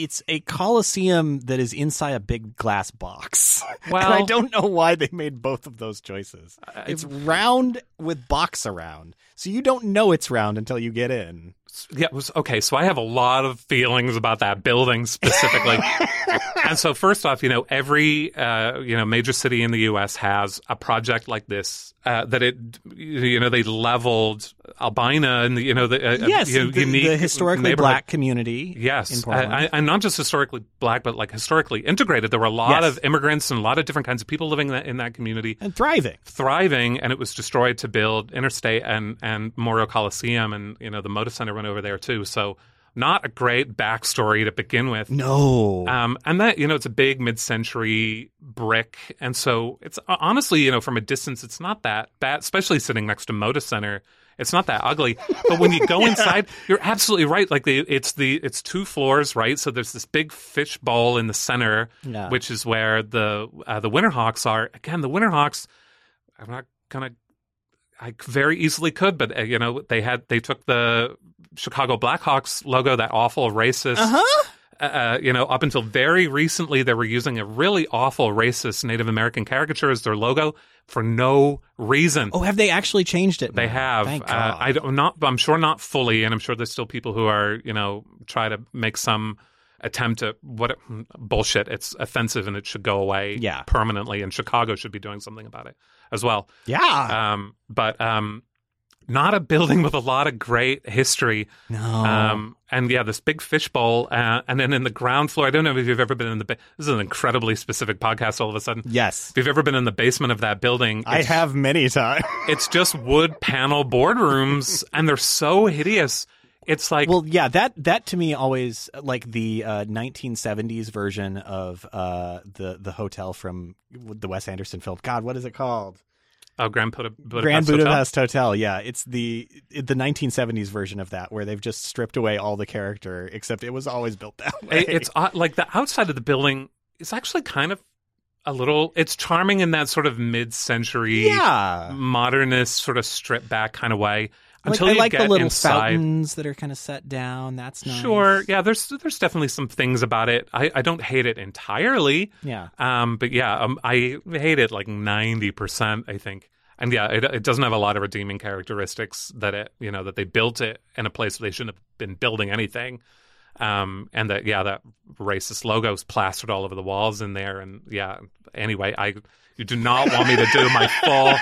it's a coliseum that is inside a big glass box. Well- and I don't know why they made both of those choices. Uh, it's round with box around, so you don't know it's round until you get in. Yeah, was okay. So I have a lot of feelings about that building specifically. and so first off, you know, every uh, you know major city in the U.S. has a project like this uh, that it you know they leveled Albina and the, you know the uh, yes, you know, the, unique the historically black community. Yes, in Portland. I, I, and not just historically black, but like historically integrated. There were a lot Yes. of immigrants and a lot of different kinds of people living in that, in that community and thriving. thriving and it was destroyed to build interstate and and memorial coliseum and you know the moda center over there too. So not a great backstory to begin with. No, um, and that you know it's a big mid-century brick. And so it's uh, honestly you know from a distance it's not that bad especially sitting next to moda center. It's not that ugly. But when you go inside you're absolutely right. Like the, it's the it's two floors right? So there's this big fish bowl in the center Yeah. which is where the uh, the winterhawks are. Again the winterhawks i'm not gonna I very easily could, but uh, you know they had they took the Chicago Blackhawks logo, that awful racist. uh-huh. Uh, you know, up until very recently, they were using a really awful racist Native American caricature as their logo for no reason. Oh, have they actually changed it? They now? have. Thank Uh, God. I don't not. I'm sure not fully, and I'm sure there's still people who are you know try to make some attempt at what bullshit. It's offensive and it should go away. Yeah. permanently. And Chicago should be doing something about it as well. yeah. Um, but um, not a building with a lot of great history. No. Um, and yeah, this big fishbowl, uh, and then in the ground floor. I don't know if you've ever been in the. Ba- this is an incredibly specific podcast. All of a sudden, yes. if you've ever been in the basement of that building, I have many times. It's just wood panel boardrooms, and they're so hideous. It's like well, yeah, that that to me always like the uh, 1970s version of uh, the the hotel from the Wes Anderson film. God, what is it called? oh, Grand Buda- Budapest Grand Hotel. Budapest Hotel. Yeah, it's the the 1970s version of that where they've just stripped away all the character, except it was always built that way. It's like the outside of the building is actually kind of a little. It's charming in that sort of mid-century, yeah. modernist sort of stripped back kind of way. Like, Until I you like get the little inside. fountains that are kind of set down. That's nice. Sure, yeah. There's there's definitely some things about it. I, I don't hate it entirely. Yeah. Um, but yeah, um, I hate it like ninety percent. I think, and yeah, it, it doesn't have a lot of redeeming characteristics that it, you know, that they built it in a place where they shouldn't have been building anything. Um, and that yeah, that racist logos plastered all over the walls in there, and yeah. Anyway, I you do not want me to do my full,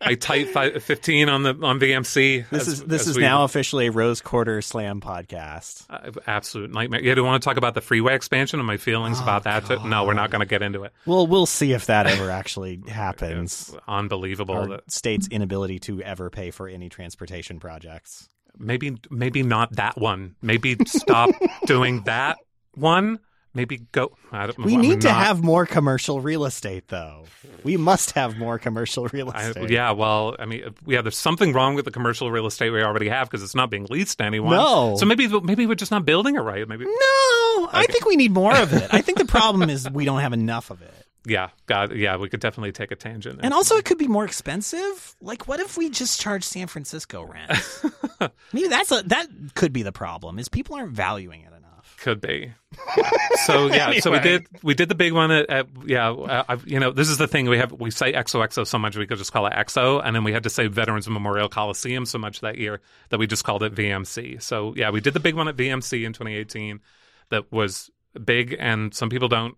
tight fi- fifteen on the on VMC. This as- is this is we- now officially a Rose Quarter Slam podcast. uh, absolute nightmare. Yeah, do you want to talk about the freeway expansion and my feelings Oh, about that? Too? No, we're not going to get into it. Well, we'll see if that ever actually happens. It's unbelievable. That state's inability to ever pay for any transportation projects. maybe maybe not that one. Maybe stop doing that one. Maybe go. I don't, We need to not- have more commercial real estate, though. We must have more commercial real I, estate. yeah, well, I mean, yeah, there's something wrong with the commercial real estate we already have because it's not being leased to anyone. No. So maybe maybe we're just not building it right. Maybe No, I think we need more of it. I think the problem is we don't have enough of it. yeah, God, yeah, we could definitely take a tangent. And also, it could be more expensive. Like, what if we just charge San Francisco rent? Maybe that's a that could be the problem. Is people aren't valuing it. Could be. So yeah, so we did we did the big one at, at yeah. Uh, I've, you know, this is the thing we have. We say XOXO so much we could just call it XO, and then we had to say Veterans Memorial Coliseum so much that year that we just called it VMC. So yeah, we did the big one at VMC in 2018 that was big, and some people don't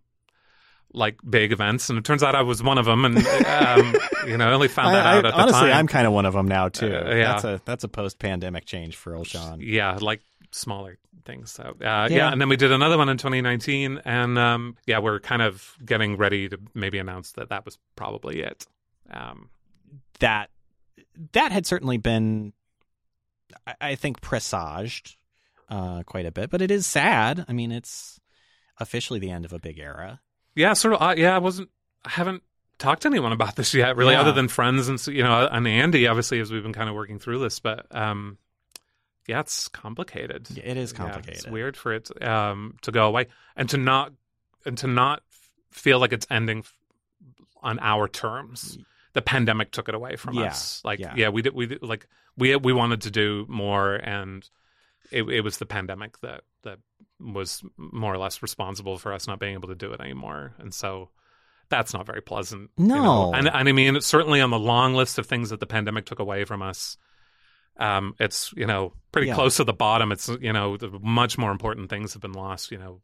like big events, and it turns out I was one of them, and um, you know, I only found that I- I- out at the honestly, time. I'm kind of one of them now too. Uh, yeah. That's a that's a post pandemic change for old Sean. yeah, like smaller things. So, uh, yeah. Yeah. and then we did another one in 2019, and um, yeah, we're kind of getting ready to maybe announce that that was probably it. Um, That that had certainly been, I, I think, presaged uh, quite a bit. But it is sad. I mean, it's officially the end of a big era. yeah, sort of. Uh, yeah, I wasn't. I haven't talked to anyone about this yet, really, Yeah. other than friends and you know, and Andy, obviously, as we've been kind of working through this. But um, yeah, it's complicated. It is Yeah, complicated. it's weird for it um, to go away and to not and to not feel like it's ending on our terms. The pandemic took it away from Yeah, us. Like, yeah. yeah. we did. We did, like we we wanted to do more, and it, it was the pandemic that that was more or less responsible for us not being able to do it anymore. And so that's not very pleasant. you No. know? and and I mean, certainly on the long list of things that the pandemic took away from us. Um, it's you know pretty Yeah. close to the bottom. It's you know the much more important things have been lost. You know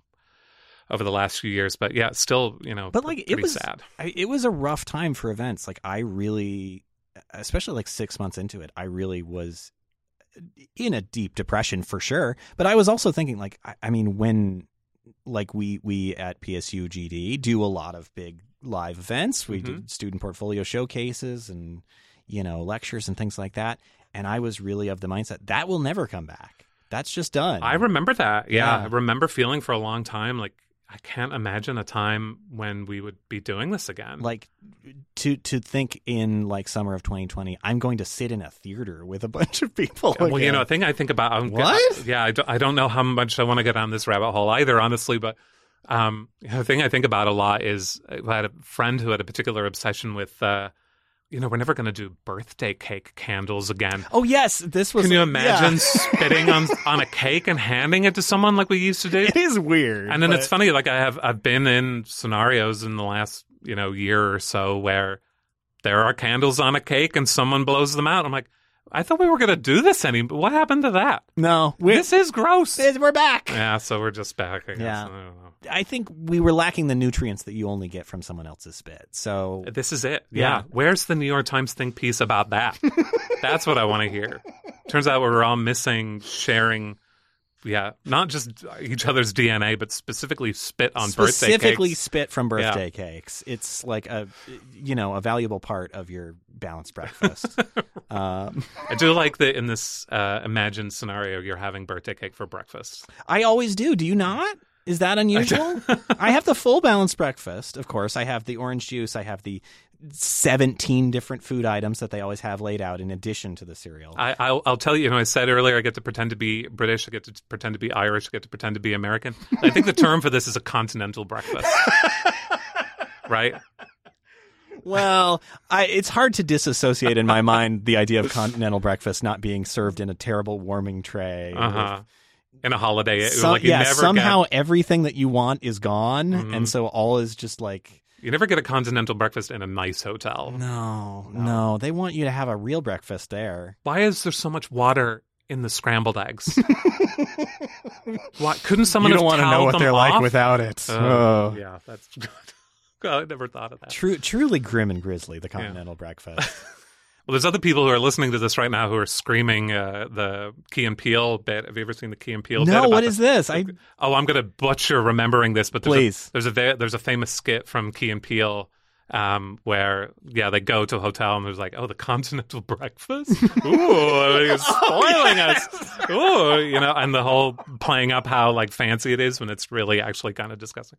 over the last few years, but yeah, still you know But like pretty it was, sad. I, it was a rough time for events. Like I really, especially like six months into it, I really was in a deep depression for sure. But I was also thinking, like, I, I mean, when like we we at PSU GD do a lot of big live events. We Mhm. did student portfolio showcases and you know lectures and things like that. And I was really of the mindset that will never come back. That's just done. I remember that. Yeah, Yeah. I remember feeling for a long time like I can't imagine a time when we would be doing this again. like to to think in like summer of 2020 i'm going to sit in a theater with a bunch of people well, you know, a thing I think about. I'm, What? yeah, I don't, I don't know how much I want to get on this rabbit hole either, honestly. But um, the thing I think about a lot is I had a friend who had a particular obsession with, uh, you know, we're never going to do birthday cake candles again. oh yes this was Can you yeah. imagine spitting on on a cake and handing it to someone like we used to do? it is weird And then but- it's funny, like I have I've been in scenarios in the last you know year or so where there are candles on a cake and someone blows them out. I'm like, I thought we were going to do this any. What happened to that? No, This is gross. we're back. Yeah, so we're just back. I guess. Yeah. I don't know. I think we were lacking the nutrients that you only get from someone else's spit. So This is it. Yeah. Yeah. Where's the New York Times think piece about that? That's what I want to hear. Turns out we're all missing sharing. Yeah, not just each other's DNA, but specifically spit on birthday cakes. specifically spit from birthday cakes. It's like a you know a valuable part of your balanced breakfast. um, I do like that in this uh, imagined scenario, you're having birthday cake for breakfast. I always do. Do you not? Is that unusual? I have the full balanced breakfast. Of course, I have the orange juice. I have the 17 different food items that they always have laid out in addition to the cereal. I, I'll, I'll tell you, you know, I said earlier, I get to pretend to be British, I get to pretend to be Irish, I get to pretend to be American. I think the term for this is a continental breakfast. right? well, I, it's hard to disassociate in my mind the idea of continental breakfast not being served in a terrible warming tray. Uh huh. In a holiday, it, Some- like you yeah, never somehow get, everything that you want is gone, Mhm. and so all is just like you never get a continental breakfast in a nice hotel. no, no, They want you to have a real breakfast there. Why is there so much water in the scrambled eggs? Why couldn't someone you don't want to know what they're like without it. Oh, Oh. yeah, that's I never thought of that. True, truly grim and grisly. The continental breakfast. Well, there's other people who are listening to this right now who are screaming uh, the Key and Peele bit. Have you ever seen the Key and Peele bit? no, about what the- is this? I Oh, I'm going to butcher remembering this, but there's Please. A, there's a there's a famous skit from Key and Peele um, where yeah they go to a hotel and there's like oh the continental breakfast ooh he's spoiling us ooh you know and the whole playing up how like fancy it is when it's really actually kind of disgusting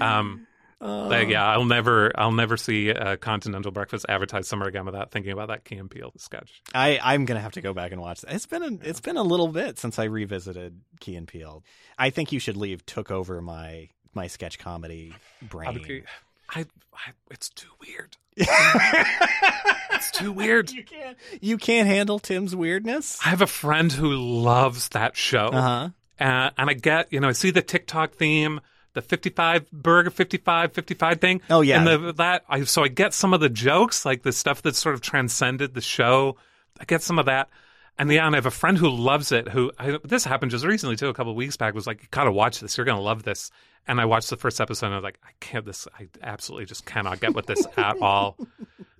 um but yeah I'll never I'll never see a continental breakfast advertised somewhere again without thinking about that Key and Peele sketch I I'm gonna have to go back and watch that. It's been a it's been a little bit since I revisited Key and Peele. I think you should leave took over my my sketch comedy brain. I, I it's too weird it's too weird you can't you can't handle Tim's weirdness. I have a friend who loves that show. Uh huh. Uh, and I get, you know, I see the TikTok theme, the 55 burger 55 55 thing. Oh, yeah. And the, that I so I get some of the jokes, like the stuff that sort of transcended the show. I get some of that. And yeah, and I have a friend who loves it. Who I, this happened just recently too, a couple of weeks back. Was like, you gotta watch this. You're gonna love this. And I watched the first episode. and I was like, I can't. This I absolutely just cannot get with this at all.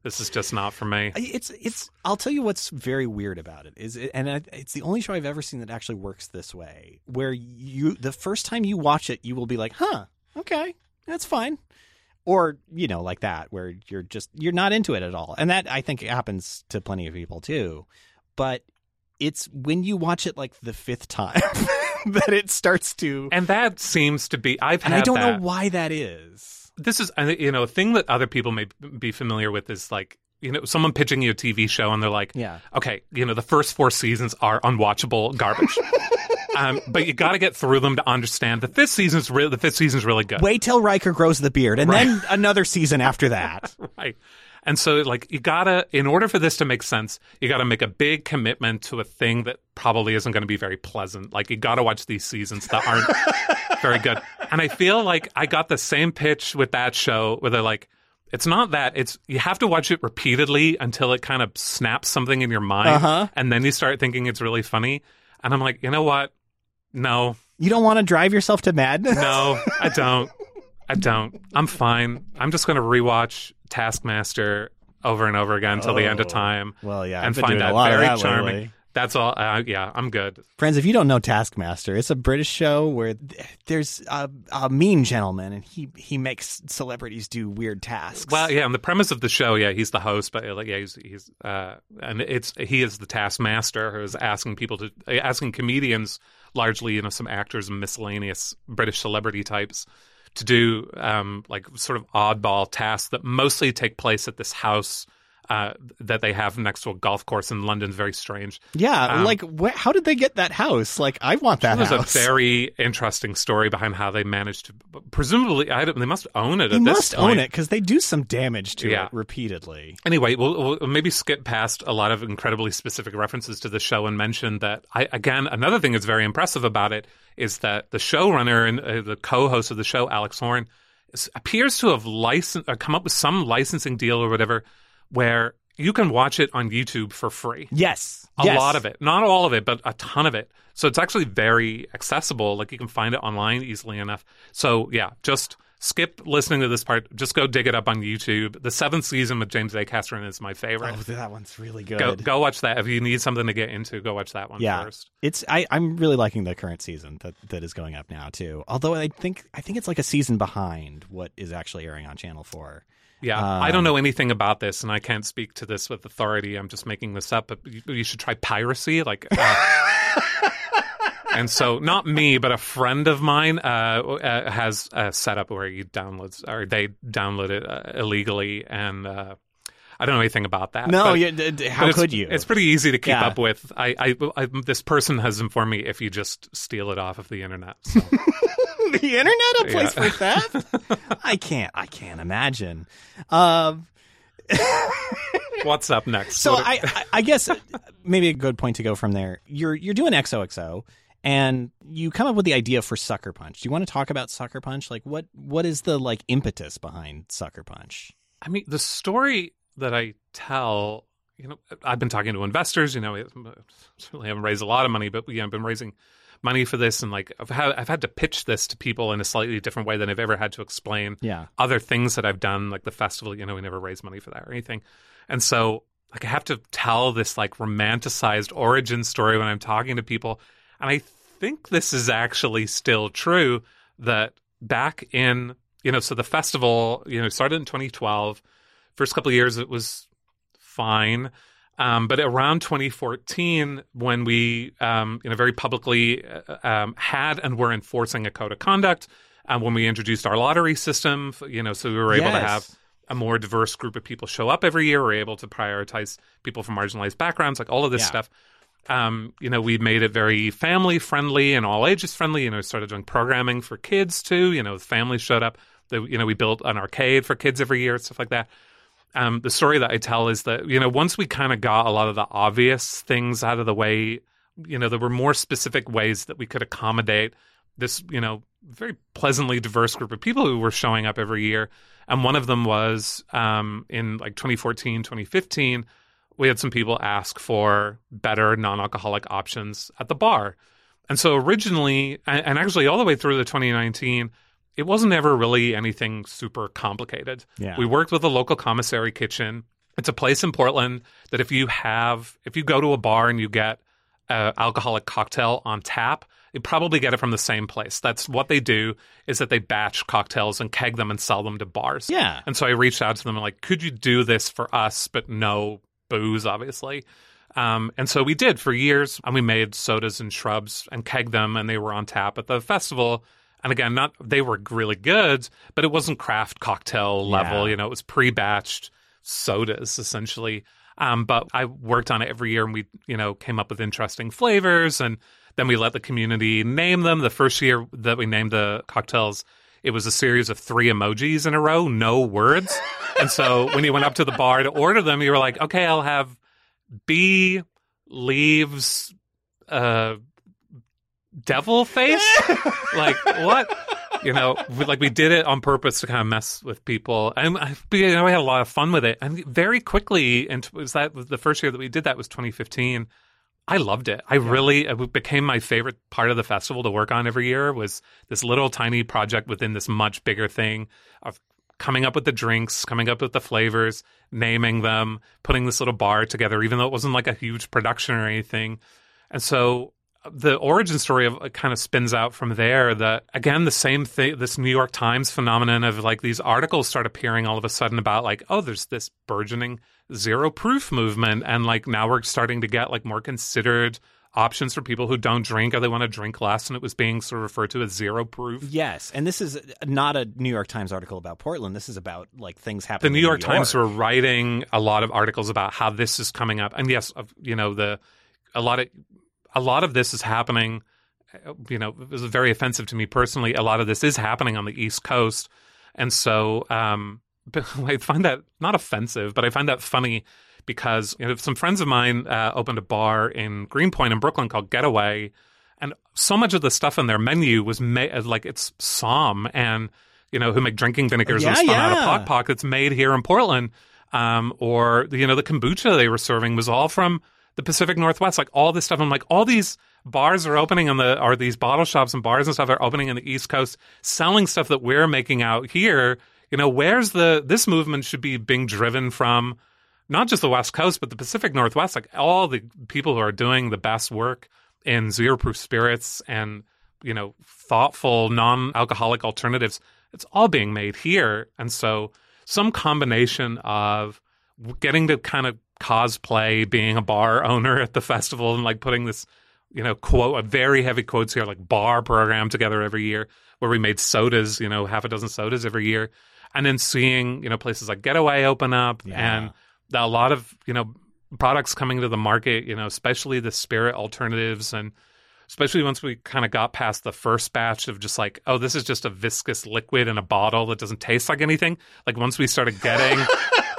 This is just not for me. It's it's. I'll tell you what's very weird about it is, it, and I, it's the only show I've ever seen that actually works this way, where you the first time you watch it, you will be like, "Huh, okay, that's fine," or you know, like that, where you're just you're not into it at all, and that I think happens to plenty of people too. But it's when you watch it like the fifth time that it starts to, And that seems to be. I've and I don't that. know why that is. This is you know a thing that other people may be familiar with is like you know someone pitching you a TV show and they're like Yeah. okay you know the first four seasons are unwatchable garbage um, but you got to get through them to understand the fifth season's really the fifth season's really good Wait till Riker grows the beard, and then another season after that. right and so like you gotta in order for this to make sense you gotta make a big commitment to a thing that probably isn't going to be very pleasant like you gotta watch these seasons that aren't very good and i feel like i got the same pitch with that show where they're like it's not that it's you have to watch it repeatedly until it kind of snaps something in your mind Uh-huh. and then you start thinking it's really funny and i'm like you know what no You don't want to drive yourself to madness. no, I don't. I don't. I'm fine. I'm just going to rewatch Taskmaster over and over again until the end of Oh. time Well, yeah, and find that very that charming. lately. That's all. Uh, yeah, I'm good. Friends, if you don't know Taskmaster, it's a British show where th- there's a, a mean gentleman and he, he makes celebrities do weird tasks. Well, yeah, and the premise of the show, yeah, he's the host, but like, yeah, he's he's uh, and it's he is the taskmaster who is asking people to asking comedians, largely, you know, some actors and miscellaneous British celebrity types, to do um, like sort of oddball tasks that mostly take place at this house. Uh, that they have next to a golf course in London, very strange. yeah, um, like wh- how did they get that house? Like, I want that There's house. a very interesting story behind how they managed to. Presumably, I don't, they must own it. this must point. own it because they do some damage to Yeah. it repeatedly. Anyway, we'll, we'll maybe skip past a lot of incredibly specific references to the show and mention that I again another thing that's very impressive about it is that the showrunner and uh, the co-host of the show, Alex Horne, appears to have licensed uh, come up with some licensing deal or whatever where you can watch it on YouTube for free. Yes. A Yes. lot of it. Not all of it, but a ton of it. So it's actually very accessible. Like you can find it online easily enough. So yeah, just skip listening to this part. Just go dig it up on YouTube. The seventh season with James Acaster is my favorite. Oh, that one's really good. go go watch that. If you need something to get into, go watch that one Yeah. first. It's I, I'm really liking the current season that, that is going up now too. Although I think I think it's like a season behind what is actually airing on Channel Four. Yeah, Um, I don't know anything about this, and I can't speak to this with authority. I'm just making this up, but you, you should try piracy. Like, uh, and so not me, but a friend of mine uh, uh, has a setup where he downloads or they download it uh, illegally, and uh, I don't know anything about that. No, but- you, d- d- how could you? It's pretty easy to keep Yeah. up with. I, I, I, this person has informed me if you just steal it off of the internet. So. the internet a place Yeah. for theft? I can't. I can't imagine. Um, What's up next? so I, I, I guess maybe a good point to go from there. You're you're doing XOXO, and you come up with the idea for Suckerpunch. Do you want to talk about Suckerpunch? Like, what what is the like impetus behind Suckerpunch? I mean, the story that I tell, you know, I've been talking to investors. You know, I certainly haven't raised a lot of money, but you know, I've been raising money for this, and like I've had, I've had to pitch this to people in a slightly different way than I've ever had to explain Yeah. other things that I've done, like the festival. You know, we never raised money for that or anything, and so like I have to tell this like romanticized origin story when I'm talking to people, and I think this is actually still true that back in you know so the festival you know started in 2012 first couple of years it was fine um, but around 2014 when we um, you know very publicly uh, um, had and were enforcing a code of conduct um, when we introduced our lottery system you know so we were able to have a more diverse group of people show up every year we're able to prioritize people from marginalized backgrounds like all of this Yeah. stuff um, you know, we made it very family friendly and all ages friendly. You know, started doing programming for kids too. You know, families showed up. The, you know, we built an arcade for kids every year, stuff like that. Um, the story that I tell is that you know, once we kind of got a lot of the obvious things out of the way, you know, there were more specific ways that we could accommodate this, you know, very pleasantly diverse group of people who were showing up every year. And one of them was um, in like 2014, 2015 we had some people ask for better non-alcoholic options at the bar. And so originally, and actually all the way through the 2019, it wasn't ever really anything super complicated. Yeah. We worked with a local commissary kitchen. It's a place in Portland that if you have, if you go to a bar and you get an alcoholic cocktail on tap, you probably get it from the same place. That's what they do is that they batch cocktails and keg them and sell them to bars. Yeah. And so I reached out to them and like, could you do this for us, but no booze, obviously. Um, and so we did for years, and we made sodas and shrubs and kegged them, and they were on tap at the festival. And again, not they were really good, but it wasn't craft cocktail level. Yeah. You know, it was pre-batched sodas essentially. Um, but I worked on it every year, and we, you know, came up with interesting flavors, and then we let the community name them. The first year that we named the cocktails, it was a series of three emojis in a row, no words. and so when you went up to the bar to order them, you were like, okay, I'll have B leaves uh devil face. like what? You know, we, like we did it on purpose to kind of mess with people, and I, you know, we had a lot of fun with it. And very quickly, and was that the first year that we did that was 2015. I loved it. I really it became my favorite part of the festival to work on every year. Was this little tiny project within this much bigger thing of coming up with the drinks, coming up with the flavors, naming them, putting this little bar together, even though it wasn't like a huge production or anything. And so the origin story of uh, kind of spins out from there that again the same thing this new york times phenomenon of like these articles start appearing all of a sudden about like oh there's this burgeoning zero proof movement and like now we're starting to get like more considered options for people who don't drink or they want to drink less and it was being sort of referred to as zero proof Yes, and this is uh, not a New York Times article about Portland. This is about like things happening the. New in York Times were writing a lot of articles about how this is coming up, and yes, you know the a lot of a lot of this is happening. You know, it was very offensive to me personally. A lot of this is happening on the East Coast, and so um, I find that not offensive, but I find that funny because you know some friends of mine uh, opened a bar in Greenpoint in Brooklyn called Getaway, and so much of the stuff in their menu was made like it's Som and you know who make drinking vinegars Yeah, was spun out of yeah. Pok Pok that's made here in Portland. um, or you know the kombucha they were serving was all from the Pacific Northwest. Like all this stuff, I'm like all these bars are opening on the or these bottle shops and bars and stuff are opening in the East Coast, selling stuff that we're making out here. You know, where's the this movement should be being driven from not just the West Coast, but the Pacific Northwest. Like all the people who are doing the best work in zero proof spirits and you know thoughtful non-alcoholic alternatives it's all being made here and so some combination of getting to kind of cosplay being a bar owner at the festival and like putting this you know quote a very heavy quotes here like bar program together every year where we made sodas you know half a dozen sodas every year and then seeing you know places like getaway open up Yeah. and a lot of you know products coming to the market you know especially the spirit alternatives and especially once we kind of got past the first batch of just like oh this is just a viscous liquid in a bottle that doesn't taste like anything like once we started getting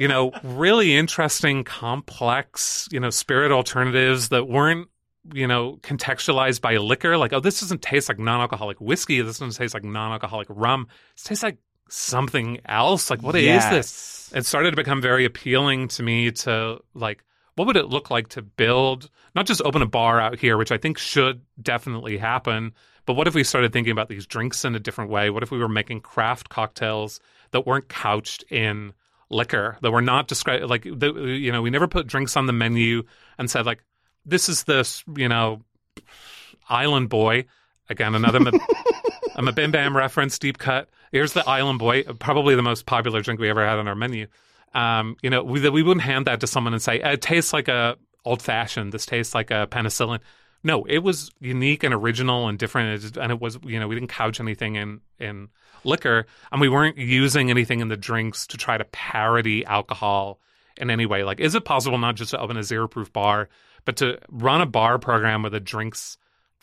you know really interesting complex you know spirit alternatives that weren't you know contextualized by liquor. Like oh this doesn't taste like non-alcoholic whiskey. This doesn't taste like non-alcoholic rum. It tastes like something else. Like what is this? It started to become very appealing to me to like what would it look like to build not just open a bar out here which i think should definitely happen but what if we started thinking about these drinks in a different way? What if we were making craft cocktails that weren't couched in liquor that were not described like the, you know we never put drinks on the menu and said like this is this you know island boy again another Ma- a Mabim Bam reference, deep cut. Here's the Island Boy, probably the most popular drink we ever had on our menu. Um, you know, we, we wouldn't hand that to someone and say, it tastes like a old fashioned. This tastes like a penicillin. No, it was unique and original and different. And it was, you know, we didn't couch anything in, in liquor and we weren't using anything in the drinks to try to parody alcohol in any way. Like, is it possible not just to open a zero proof bar, but to run a bar program where the drinks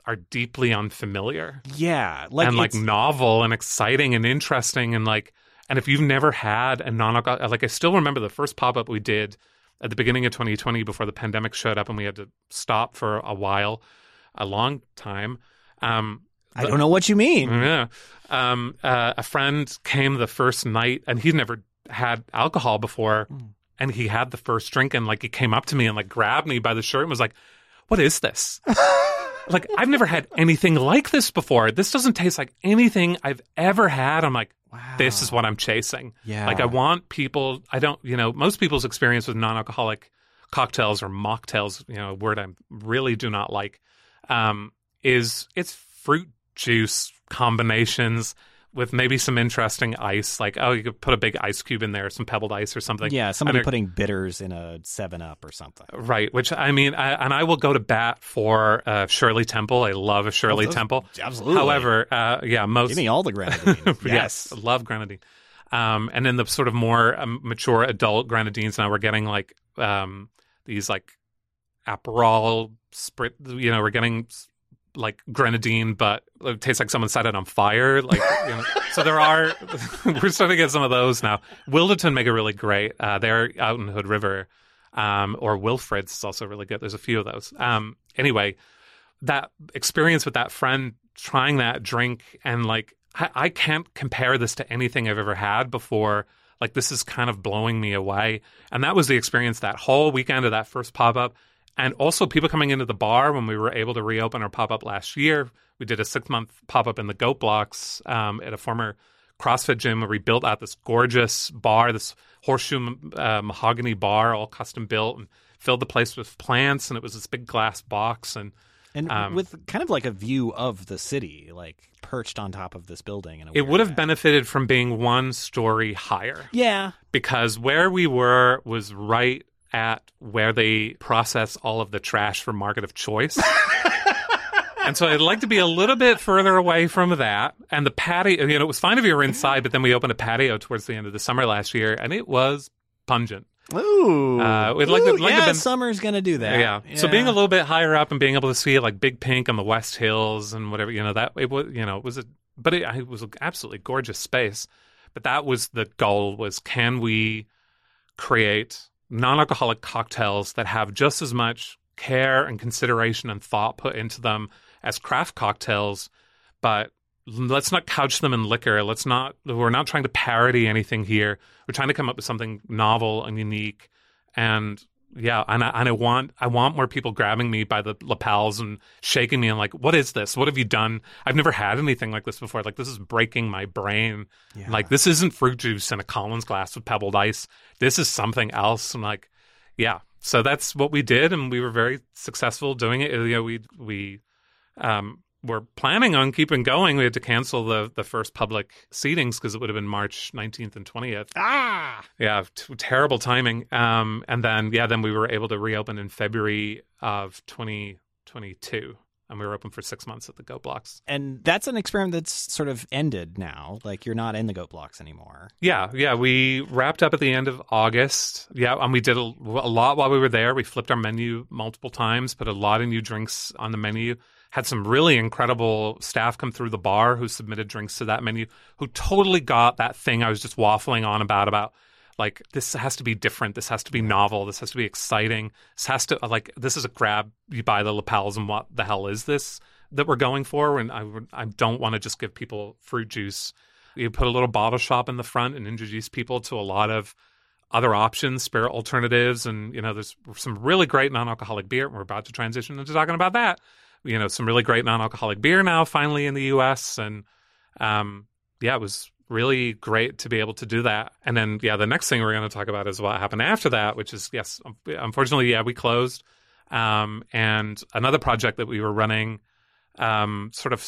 are deeply unfamiliar? Yeah, like and like novel and exciting and interesting and like and if you've never had a non-alcoholic like i still remember the first pop-up we did at the beginning of 2020 before the pandemic showed up and we had to stop for a while a long time um I don't know what you mean. yeah um uh, a friend came the first night and he'd never had alcohol before and he had the first drink and like he came up to me and like grabbed me by the shirt and was like what is this like I've never had anything like this before. This doesn't taste like anything I've ever had. I'm like, Wow. this is what I'm chasing. Yeah. Like I want people. I don't. You know, most people's experience with non-alcoholic cocktails or mocktails, you know, a word I really do not like, um, is it's fruit juice combinations with maybe some interesting ice. Like, oh, you could put a big ice cube in there, some pebbled ice or something. yeah, somebody putting bitters in a Seven Up or something. Right, which I mean, I, and I will go to bat for uh, Shirley Temple. I love a Shirley those- Temple. absolutely. However, uh, yeah, most Give me all the grenadine. yes. I love grenadine. Um, and then the sort of more um, mature adult grenadines now we're getting like um, these like Aperol sprit. You know, we're getting like grenadine, but it tastes like someone set it on fire. Like, you know. so there are. we're starting to get some of those now. Wilderton make a really great. Uh, they're out in Hood River, um, or Wilfred's is also really good. There's a few of those. Um, anyway, that experience with that friend trying that drink and like I, I can't compare this to anything I've ever had before. Like this is kind of blowing me away. And that was the experience that whole weekend of that first pop up. And also people coming into the bar when we were able to reopen our pop up last year. We did a six month pop up in the Goat Blocks um, at a former CrossFit gym where we built out this gorgeous bar, this horseshoe uh, mahogany bar, all custom built, and filled the place with plants. And it was this big glass box. And and Um, with kind of like a view of the city, like perched on top of this building. In it would have way. benefited from being one story higher. Yeah, because where we were was right at where they process all of the trash for market of choice. and so I'd like to be a little bit further away from that. And the patio, you know, it was fine if you were inside, but then we opened a patio towards the end of the summer last year, and it was pungent. Ooh, Uh, we'd like to- Ooh, like to yeah, been- summer's gonna do that. Yeah. So being a little bit higher up and being able to see like Big Pink on the West Hills and whatever, you know, that it was, you know, it was a, but it, it was an absolutely gorgeous space. But that was the goal: was can we create non-alcoholic cocktails that have just as much care and consideration and thought put into them as craft cocktails, but let's not couch them in liquor. Let's not. We're not trying to parody anything here. We're trying to come up with something novel and unique. And yeah, and I, and I want I want more people grabbing me by the lapels and shaking me and like, what is this? What have you done? I've never had anything like this before. Like this is breaking my brain. Yeah. Like this isn't fruit juice in a Collins glass with pebbled ice. This is something else. And like, yeah. So that's what we did, and we were very successful doing it. You know, we we um, were planning on keeping going. We had to cancel the the first public seatings because it would have been March 19th and 20th. Ah, Yeah, t- terrible timing. Um, and then yeah, then we were able to reopen in February of 2022, and we were open for six months at the Goat Blocks. and that's an experiment that's sort of ended now. Like you're not in the goat blocks anymore. Yeah, yeah, we wrapped up at the end of August. Yeah, and we did a, a lot while we were there. We flipped our menu multiple times, put a lot of new drinks on the menu. Had some really incredible staff come through the bar who submitted drinks to that menu, who totally got that thing I was just waffling on about about like this has to be different, this has to be novel, this has to be exciting, this has to like this is a grab you buy the lapels and what the hell is this that we're going for? And I I don't want to just give people fruit juice you put a little bottle shop in the front and introduce people to a lot of other options, spirit alternatives, and you know, there's some really great non-alcoholic beer. We're about to transition into talking about that. You know, some really great non-alcoholic beer now, finally in the U.S. And um, yeah, it was really great to be able to do that. And then yeah, the next thing we're going to talk about is what happened after that, which is yes, um, unfortunately, yeah, we closed. Um, and another project that we were running, um, sort of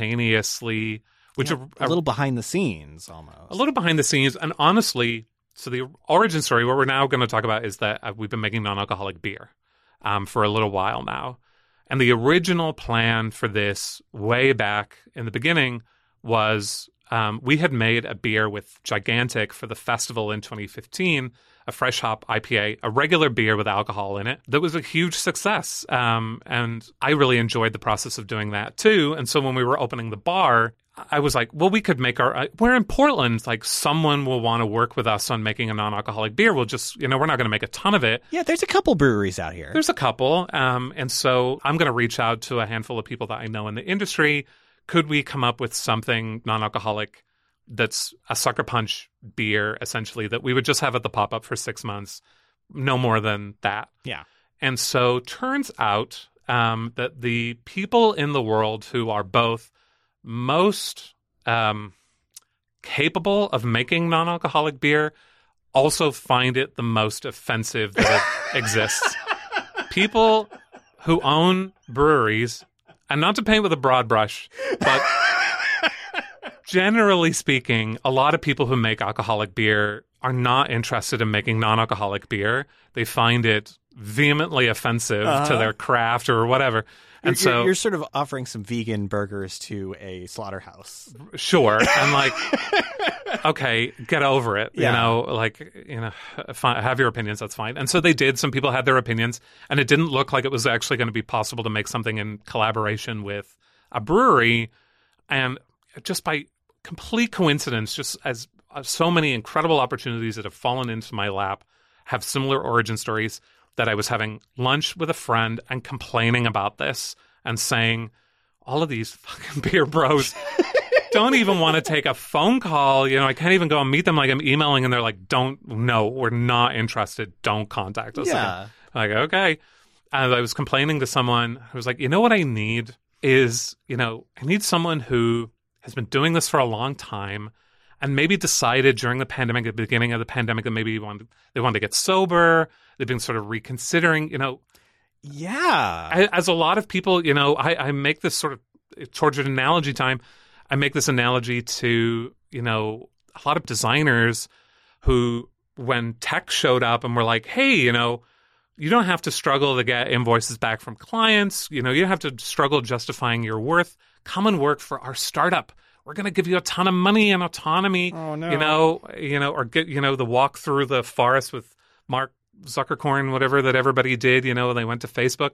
simultaneously, which Yeah, are, a little behind the scenes almost. a little behind the scenes and honestly so the origin story what we're now going to talk about is that uh, we've been making non-alcoholic beer um, for a little while now and the original plan for this way back in the beginning was um, we had made a beer with gigantic for the festival in 2015 a fresh hop ipa a regular beer with alcohol in it that was a huge success um, and i really enjoyed the process of doing that too. And so when we were opening the bar I was like, well, we could make our. uh, We're in Portland. Like, someone will want to work with us on making a non-alcoholic beer. We'll just, you know, we're not going to make a ton of it. yeah, there's a couple breweries out here. There's a couple, um, and so I'm going to reach out to a handful of people that I know in the industry. Could we come up with something non-alcoholic that's a Suckerpunch beer, essentially, that we would just have at the pop-up for six months, no more than that. Yeah. And so turns out um, that the people in the world who are both most um, capable of making non-alcoholic beer also find it the most offensive that it exists. People who own breweries, and not to paint with a broad brush, but generally speaking, a lot of people who make alcoholic beer are not interested in making non-alcoholic beer. They find it vehemently offensive to Uh-huh. their craft or whatever. You're, And so you're, you're sort of offering some vegan burgers to a slaughterhouse. sure i'm like okay get over it Yeah. you know like you know fine, have your opinions that's fine and so they did some people had their opinions and it didn't look like it was actually going to be possible to make something in collaboration with a brewery and just by complete coincidence just as uh, so many incredible opportunities that have fallen into my lap have similar origin stories that i was having lunch with a friend and complaining about this and saying all of these fucking beer bros don't even want to take a phone call. You know, I can't even go and meet them. Like I'm emailing and they're like, don't, no, we're not interested. Don't contact us. Yeah. Like, okay. And I was complaining to someone who was like, you know what I need is, you know, I need someone who has been doing this for a long time and maybe decided during the pandemic, at the beginning of the pandemic, that maybe wanted, they wanted to get sober. They've been sort of reconsidering, you know, Yeah. I, as a lot of people, you know, I, I make this sort of towards an analogy time. I make this analogy to you know a lot of designers who, when tech showed up and were like, "Hey, you know, you don't have to struggle to get invoices back from clients. You know, you don't have to struggle justifying your worth. Come and work for our startup. We're going to give you a ton of money and autonomy. Oh, no. You know, you know, or get you know the walk through the forest with Mark Zuckercorn, whatever that everybody did. You know, they went to Facebook.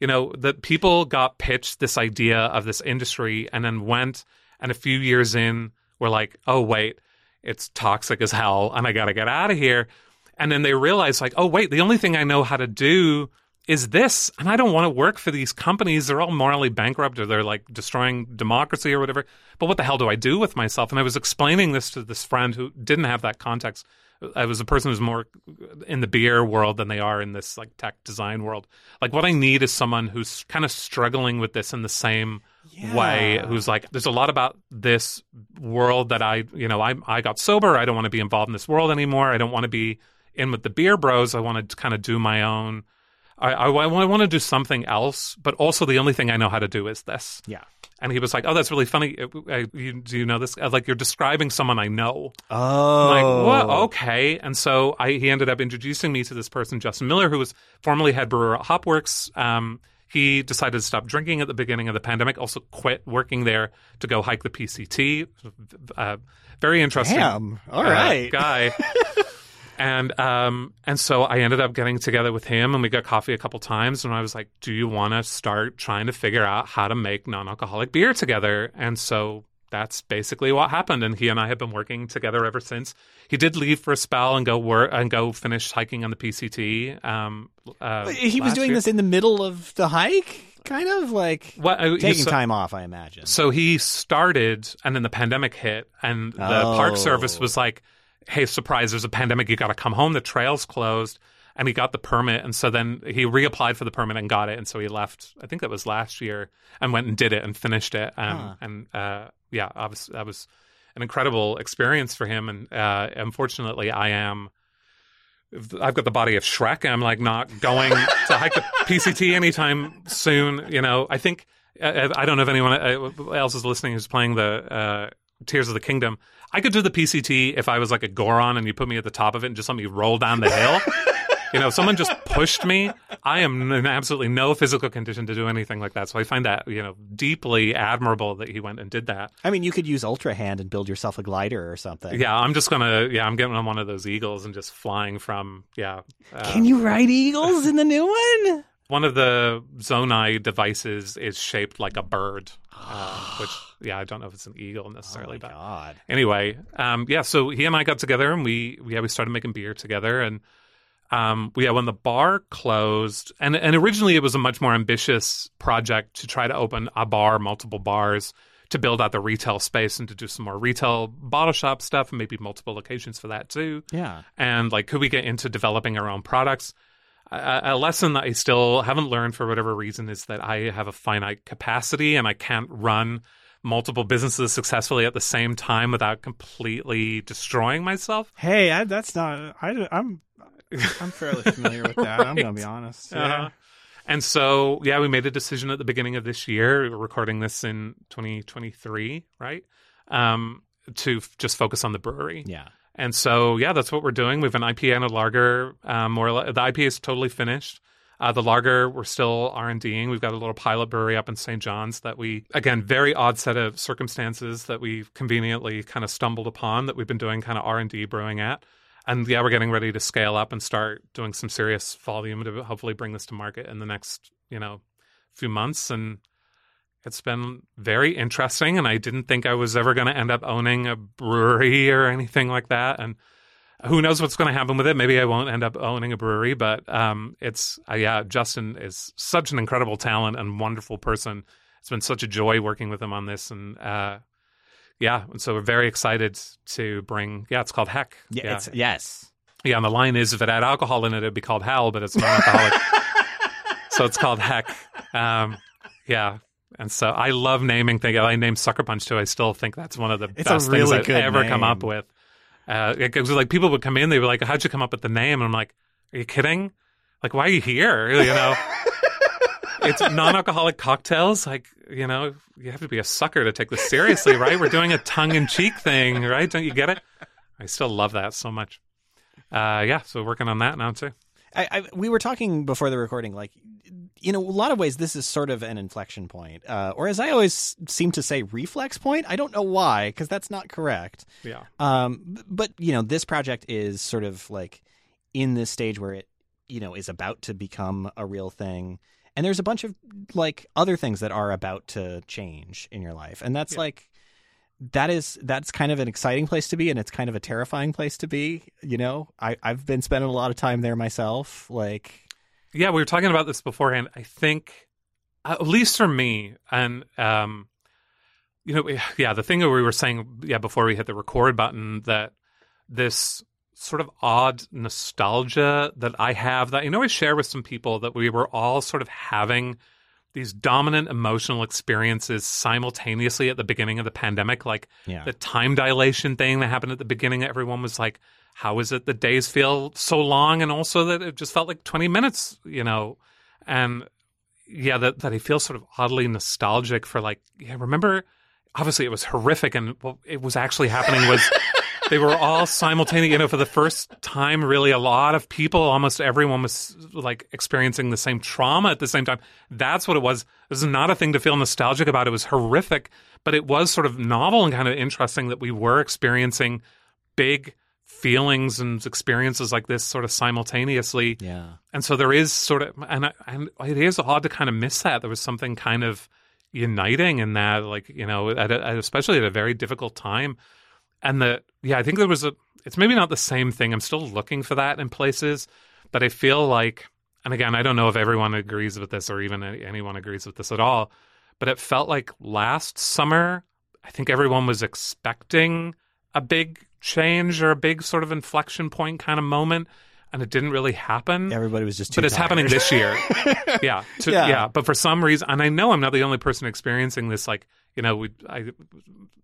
You know, that people got pitched this idea of this industry and then went and a few years in were like, oh wait, it's toxic as hell and I got to get out of here. And then they realized like, oh wait, the only thing I know how to do is this, and I don't want to work for these companies. They're all morally bankrupt or they're like destroying democracy or whatever. But what the hell do I do with myself? And I was explaining this to this friend who didn't have that context. I was a person who's more in the beer world than they are in this like tech design world. Like what I need is someone who's kind of struggling with this in the same way, who's like, there's a lot about this world that I, you know, I I got sober. I don't want to be involved in this world anymore. I don't want to be in with the beer bros. I want to kind of do my own. I, I, I want to do something else, but also the only thing I know how to do is this. Yeah. And he was like, "Oh, that's really funny. Uh, uh, you, do you know this? Uh, Like you're describing someone I know." Oh. I'm like, what? Okay. And so I, he ended up introducing me to this person, Justin Miller, who was formerly head brewer at Hopworks. Um, he decided to stop drinking at the beginning of the pandemic, also quit working there to go hike the PCT. Uh, very interesting Damn. All uh, guy. and um, and so I ended up getting together with him, and we got coffee a couple times. And I was like, "Do you want to start trying to figure out how to make non-alcoholic beer together?" And so that's basically what happened. And he and I have been working together ever since. He did leave for a spell and go work and go finish hiking on the PCT. Um, uh, he was doing year. this in the middle of the hike, kind of like uh, taking so- time off, I imagine. So he started, and then the pandemic hit, and the Oh. Park Service was like, "Hey, surprise! There's a pandemic. You got to come home. The trail's closed." And he got the permit, and so then he reapplied for the permit and got it, and so he left. I think that was last year, and went and did it and finished it. Um, Huh. And uh, yeah, I was that was an incredible experience for him. And uh, unfortunately, I am. I've got the body of Shrek. I'm like not going to hike the PCT anytime soon. You know, I think uh, I don't know if anyone uh, else is listening who's playing the uh, Tears of the Kingdom. I could do the PCT if I was like a Goron and you put me at the top of it and just let me roll down the hill. you know, someone just pushed me. I am in absolutely no physical condition to do anything like that. So I find that you know deeply admirable that he went and did that. I mean, you could use Ultra Hand and build yourself a glider or something. Yeah, I'm just gonna. Yeah, I'm getting on one of those eagles and just flying from. Yeah. Uh, Can you ride eagles in the new one? One of the Zonai devices is shaped like a bird, uh, which yeah, I don't know if it's an eagle Oh necessarily, my but god. anyway, um, yeah. So he and I got together and we yeah we started making beer together and um, yeah when the bar closed and and originally it was a much more ambitious project to try to open a bar, multiple bars. To build out the retail space and to do some more retail bottle shop stuff and maybe multiple locations for that too Yeah. and like could we get into developing our own products a, lesson that i still haven't learned for whatever reason is that i have a finite capacity and i can't run multiple businesses successfully at the same time without completely destroying myself Hey, I, that's not. I, I'm. I'm fairly familiar with that. I'm gonna be honest. Yeah. Uh-huh. and so yeah we made a decision at the beginning of this year we're recording this in 2023 right um, to f- just focus on the brewery Yeah. And so, yeah, that's what we're doing. We have an IPA and a lager. Um, more the IPA is totally finished. Uh, the lager, we're still R and Ding. We've got a little pilot brewery up in St. John's that we, again, very odd set of circumstances that we conveniently kind of stumbled upon that we've been doing kind of R and D brewing at. And yeah, we're getting ready to scale up and start doing some serious volume to hopefully bring this to market in the next, you know, few months. And it's been very interesting. And I didn't think I was ever going to end up owning a brewery or anything like that. And who knows what's going to happen with it? Maybe I won't end up owning a brewery, but um, it's uh, yeah. Justin is such an incredible talent and wonderful person. It's been such a joy working with him on this, and uh, yeah, and so we're very excited to bring. Yeah, it's called Heck. Yeah. yeah, It's, yes. yeah. And the line is, if it had alcohol in it, it'd be called Hell, but it's non-alcoholic, so it's called Heck. Um, yeah. And so I love naming things. I named Suckerpunch too. I still think that's one of the It's best really things I've ever come up with. Uh, it was like people would come in, they were like, "How'd you come up with the name?" And I'm like, "Are you kidding? Like, why are you here? You know, it's non-alcoholic cocktails. Like, you know, you have to be a sucker to take this seriously, right? We're doing a tongue-in-cheek thing, right? Don't you get it? I still love that so much. Uh, yeah, so working on that now too. I, I, we were talking before the recording, like, you know, a lot of ways this is sort of an inflection point, uh, or as I always seem to say, reflex point. I don't know why, because that's not correct. Yeah, Um, but you know, this project is sort of like in this stage where it, you know, is about to become a real thing, and there's a bunch of like other things that are about to change in your life, and that's Yeah. like that is that's kind of an exciting place to be and it's kind of a terrifying place to be you know i i've been spending a lot of time there myself like yeah, we were talking about this beforehand. I think, at least for me, and um, you know, yeah, the thing that we were saying, yeah, before we hit the record button, that this sort of odd nostalgia that I have that I know I share with some people that we were all sort of having these dominant emotional experiences simultaneously at the beginning of the pandemic, like Yeah. the time dilation thing that happened at the beginning. Everyone was like, how is it the days feel so long? And also that it just felt like 20 minutes, you know? And yeah, that, that I feel sort of oddly nostalgic for like, yeah, remember, obviously it was horrific. And what it was actually happening was they were all simultaneous, you know, for the first time, really a lot of people, almost everyone was like experiencing the same trauma at the same time. That's what it was. This is not a thing to feel nostalgic about. It was horrific, but it was sort of novel and kind of interesting that we were experiencing big feelings and experiences like this sort of simultaneously. Yeah. And so there is sort of, and, I- and it is odd to kind of miss that. There was something kind of uniting in that, like, you know, at a, especially at a very difficult time. And the, yeah, I think there was a, it's maybe not the same thing. I'm still looking for that in places, but I feel like, and again, I don't know if everyone agrees with this or even anyone agrees with this at all, but it felt like last summer, I think everyone was expecting a big change or a big sort of inflection point kind of moment, and it didn't really happen Everybody was just too but it's tired. happening this year. yeah, to, Yeah. yeah, But for some reason, and I know I'm not the only person experiencing this. Like, you know, we I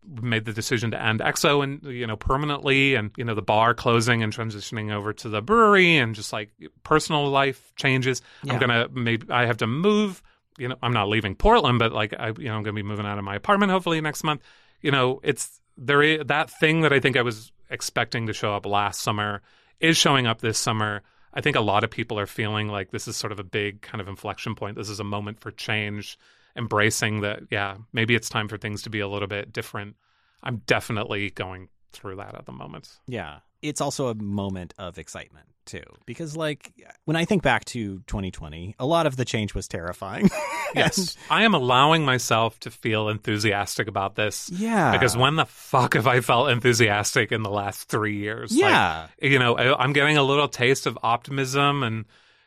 made the decision to end XO and you know permanently, and you know the bar closing and transitioning over to the brewery, and just like personal life changes. Yeah. I'm gonna maybe I have to move. You know, I'm not leaving Portland, but like I, you know, I'm gonna be moving out of my apartment hopefully next month. You know, it's there is that thing that I think I was expecting to show up last summer is showing up this summer. I think a lot of people are feeling like this is sort of a big kind of inflection point. This is a moment for change, embracing that, yeah, maybe it's time for things to be a little bit different. I'm definitely going through that at the moment. Yeah. It's also a moment of excitement too, because like when I think back to 2020, a lot of the change was terrifying. Yes. I am allowing myself to feel enthusiastic about this. yeah. Because when the fuck have I felt enthusiastic in the last three years? Like, yeah. you know, I, I'm getting a little taste of optimism and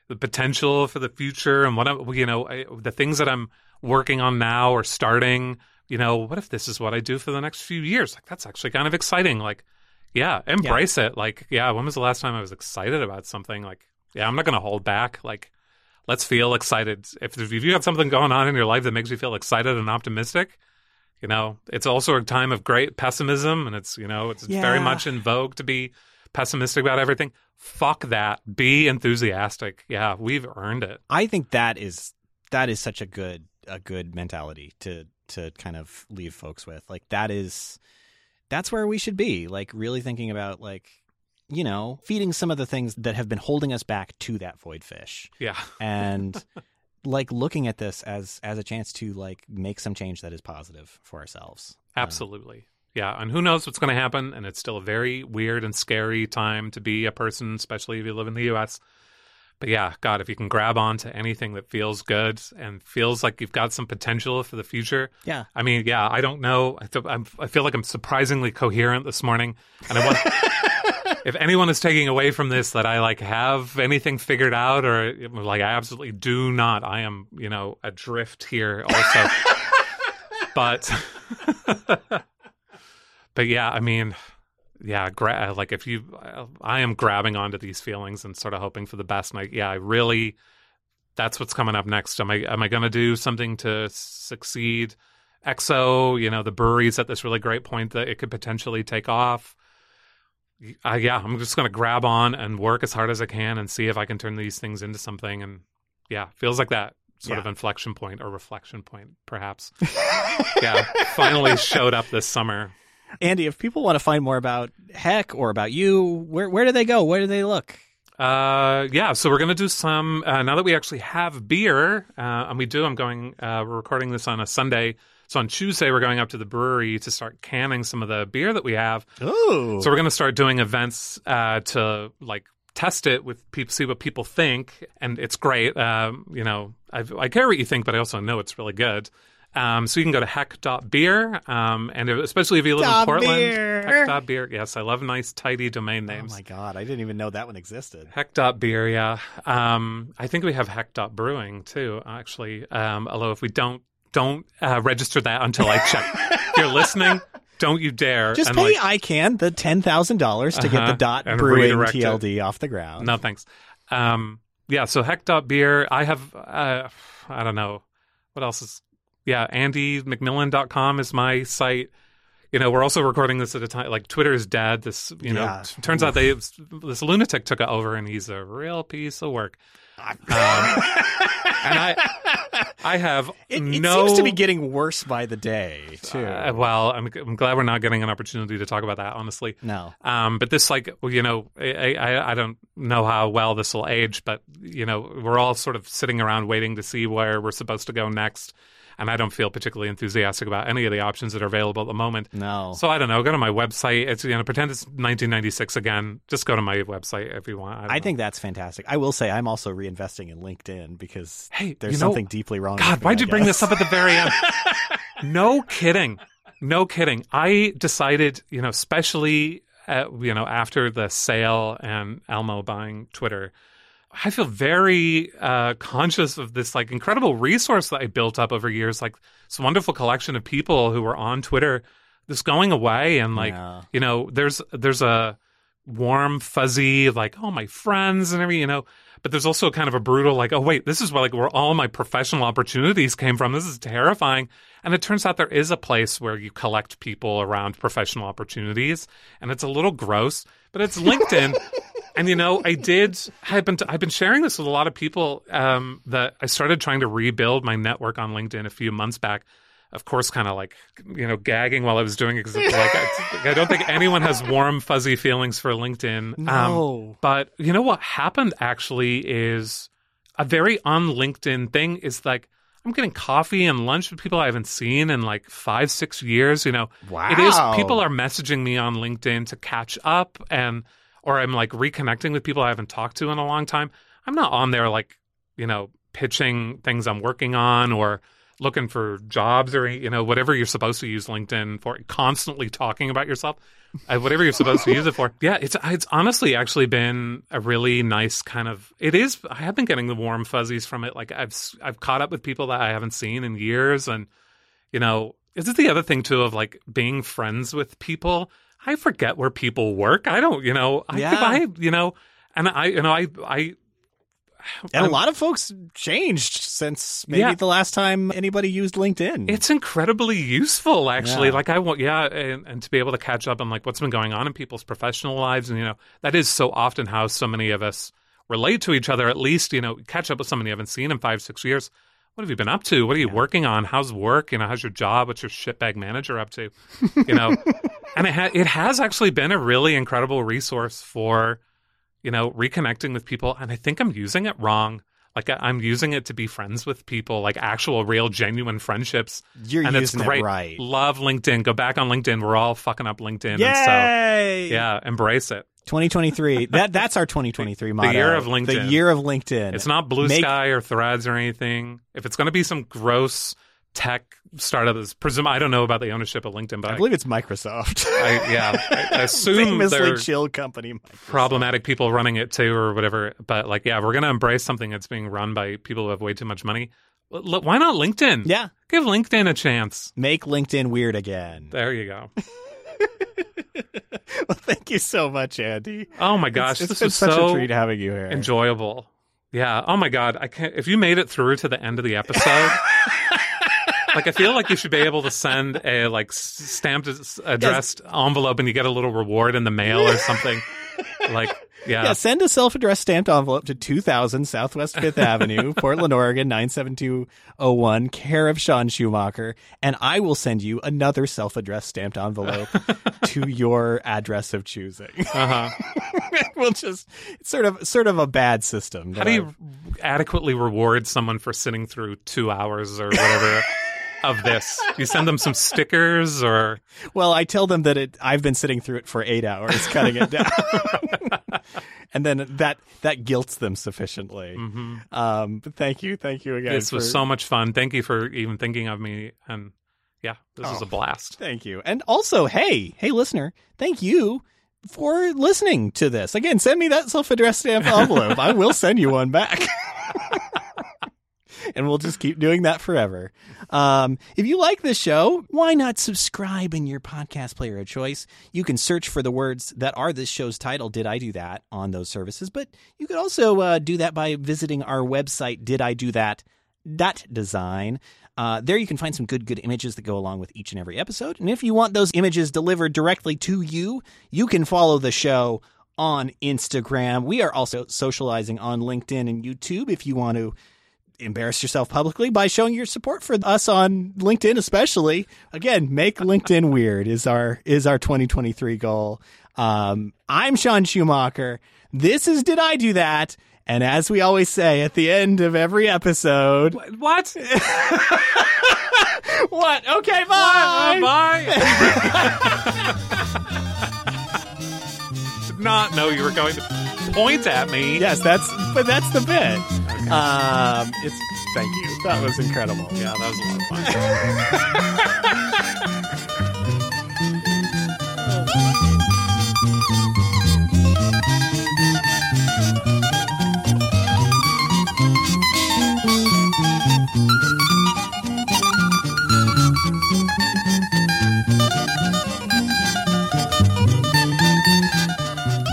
the potential for the future, and what I'm, you know, I, the things that I'm working on now or starting. You know, what if this is what I do for the next few years? Like, that's actually kind of exciting. Like, yeah, embrace it. Like, yeah, when was the last time I was excited about something? Like, yeah, I'm not going to hold back. Like, let's feel excited. If, if you have something going on in your life that makes you feel excited and optimistic, you know, it's also a time of great pessimism, and it's you know, it's very much in vogue to be pessimistic about everything. Fuck that. Be enthusiastic. Yeah, we've earned it. I think that is that is such a good a good mentality to to kind of leave folks with. Like that is that's where we should be. Like really thinking about like you know feeding some of the things that have been holding us back to that void fish Yeah, and like looking at this as as a chance to like make some change that is positive for ourselves. Uh, absolutely. Yeah, and who knows what's going to happen? And it's still a very weird and scary time to be a person, especially if you live in the U.S. But yeah, God, if you can grab onto anything that feels good and feels like you've got some potential for the future, yeah. I mean, yeah, I don't know. I, th- I feel like I'm surprisingly coherent this morning, and I want. if anyone is taking away from this that I like have anything figured out, or like I absolutely do not, I am, you know, adrift here also. but, but yeah, I mean, yeah, gra- like if you, I am grabbing onto these feelings and sort of hoping for the best. And I, yeah, I really, that's what's coming up next. Am I, am I going to do something to succeed? XO, you know, the brewery's at this really great point that it could potentially take off. Uh, yeah, I'm just going to grab on and work as hard as I can and see if I can turn these things into something. And yeah, feels like that sort of inflection point or reflection point, perhaps. yeah, finally showed up this summer. Andy, if people want to find more about Heck or about you, where where do they go? Where do they look? Uh, yeah, so we're gonna do some uh, now that we actually have beer, uh, and we do. I'm going. Uh, we're recording this on a Sunday, so on Tuesday we're going up to the brewery to start canning some of the beer that we have. Ooh. So we're gonna start doing events uh, to like test it with people, see what people think, and it's great. Um, you know, I, I care what you think, but I also know it's really good. Um, so you can go to heck.beer, um, and especially if you live Dot in Portland, beer. heck.beer. Yes, I love nice, tidy domain names. Oh my god, I didn't even know that one existed. Heck.beer, yeah. Um, I think we have heck.brewing too, actually. Um, although if we don't, don't uh, register that until I check. if you're listening, don't you dare. Just pay like, ICANN the ten thousand dollars to get Uh-huh, the dot brewing redirect it. TLD off the ground. No, thanks. Um, yeah, so heck.beer. I have, uh, I don't know. What else is, yeah, andymcmillan.com is my site. You know, we're also recording this at a time, like Twitter is dead. This, you know, Yeah. t- turns out they, this lunatic took it over and he's a real piece of work. Um, and I, I have It, it no. seems to be getting worse by the day too. Uh, well, I'm, I'm glad we're not getting an opportunity to talk about that, honestly. no, Um, but this, like, you know, I, I, I don't know how well this will age, but you know, we're all sort of sitting around waiting to see where we're supposed to go next, and I don't feel particularly enthusiastic about any of the options that are available at the moment. no. So I don't know. Go to my website. It's you know, pretend it's 1996 again. Just go to my website if you want. I, I think that's fantastic. I will say I'm also reinvesting in LinkedIn because Hey, there's you know- something deeply wrong. God, me, why'd you bring this up at the very end? no kidding. No kidding. I decided, you know, especially, uh, you know, after the sale and Elmo buying Twitter, I feel very uh, conscious of this like incredible resource that I built up over years, like this wonderful collection of people who were on Twitter, this going away, and like, Yeah. you know, there's there's a warm, fuzzy, like, oh, my friends and everything, you know. But there's also kind of a brutal, like, oh, wait, this is where, like, where all my professional opportunities came from. This is terrifying. And it turns out there is a place where you collect people around professional opportunities. And it's a little gross, but it's LinkedIn. And, you know, I did, I've been, I've been sharing this with a lot of people um, that I started trying to rebuild my network on LinkedIn a few months back of course, kind of like you know, gagging while I was doing it because like I, I don't think anyone has warm, fuzzy feelings for LinkedIn. Um, No. but you know what happened actually is a very on LinkedIn thing is like I'm getting coffee and lunch with people I haven't seen in like five, six years. You know, wow. it is people are messaging me on LinkedIn to catch up and or I'm like reconnecting with people I haven't talked to in a long time. I'm not on there like, you know, pitching things I'm working on or looking for jobs or you know whatever you're supposed to use LinkedIn for constantly talking about yourself uh, whatever you're supposed to use it for yeah it's it's honestly actually been a really nice kind of it is I have been getting the warm fuzzies from it like I've I've caught up with people that I haven't seen in years and you know is this is the other thing too of like being friends with people I forget where people work I don't you know I Yeah. I you know and I you know I I And a lot of folks changed since maybe Yeah. the last time anybody used LinkedIn. It's incredibly useful, actually. Yeah. Like I want, yeah, and, and to be able to catch up on like what's been going on in people's professional lives, and you know that is so often how so many of us relate to each other. At least you know catch up with someone you haven't seen in five, six years. What have you been up to? What are you working on? How's work? You know, how's your job? What's your shitbag manager up to? You know, and it ha- it has actually been a really incredible resource for you know reconnecting with people. And I think I'm using it wrong. Like I- I'm using it to be friends with people, like actual, real, genuine friendships You're and it's using great. it right. Love LinkedIn. Go back on LinkedIn. We're all fucking up LinkedIn. Yay! And so, yeah, embrace it. 2023. that that's our 2023 motto. The year of LinkedIn. The year of LinkedIn. It's not Blue Make- Sky or Threads or anything. If it's going to be some gross tech startup, that's presume I don't know about the ownership of LinkedIn, but I I, believe it's Microsoft. I- yeah, I assume Famously chill company. Microsoft. problematic people running it too, or whatever. But like, yeah, we're going to embrace something that's being run by people who have way too much money. L- why not LinkedIn? Yeah. give LinkedIn a chance. Make LinkedIn weird again. There you go. well, thank you so much, Andy. Oh my gosh, it's this been such so a treat having you here. enjoyable. Yeah. Oh my god. I can't. If you made it through to the end of the episode, like I feel like you should be able to send a like stamped addressed envelope, and you get a little reward in the mail or something. like yeah. Yeah, send a self-addressed stamped envelope to 2000 Southwest Fifth Avenue, Portland, Oregon 97201, care of Sean Schumacher, and I will send you another self-addressed stamped envelope to your address of choosing. Uh-huh. we'll just it's sort of sort of a bad system. How do you adequately reward someone for sitting through two hours or whatever? Of this? You send them some stickers or Well, I tell them that it. I've been sitting through it for eight hours, cutting it down, and then that that guilts them sufficiently. Um, but thank you, thank you again. Mm-hmm. this was so much fun. Thank you for even thinking of me and yeah, this was Oh. a blast. Thank you. And also, hey, hey, listener, thank you for listening to this. Again, send me that self addressed stamp envelope. I will send you one back. and we'll just keep doing that forever. Um, if you like this show, why not subscribe in your podcast player of choice? You can search for the words that are this show's title, Did I Do That, on those services. But you could also uh, do that by visiting our website, Did I Do That? Dot design. Uh, there you can find some good, good images that go along with each and every episode. And if you want those images delivered directly to you, you can follow the show on Instagram. We are also socializing on LinkedIn and YouTube if you want to embarrass yourself publicly by showing your support for us on LinkedIn especially. Again, make LinkedIn weird is our is our 2023 goal. Um, I'm Sean Schumacher. This is Did I Do That? And as we always say at the end of every episode, What? what? Okay, bye. Bye. Did not know you were going to point at me. Yes, that's but that's the bit. Um, it's thank you. That was incredible. Yeah, that was a lot of fun.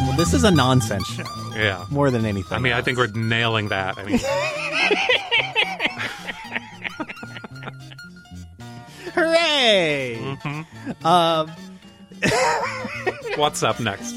Well, this is a nonsense show Yeah. more than anything. I mean, I think we're nailing that. I mean, hooray. mhm. Um, what's up next?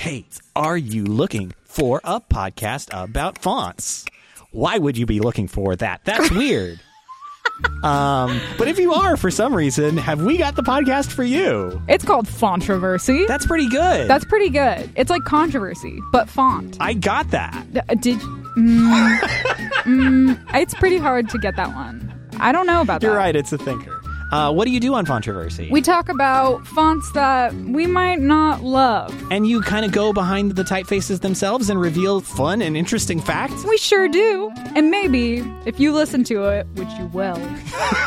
Hey, are you looking for a podcast about fonts? Why would you be looking for that? That's weird. um, but if you are for some reason, have we got the podcast for you? It's called Fontroversy. That's pretty good. That's pretty good. It's like controversy, but font. I got that. D- uh, Did mm, mm, it's pretty hard to get that one. I don't know about that. You're right. It's a thinker. Uh, what do you do on Fontroversy? We talk about fonts that we might not love. and you kind of go behind the typefaces themselves and reveal fun and interesting facts. We sure do. And maybe if you listen to it, which you will,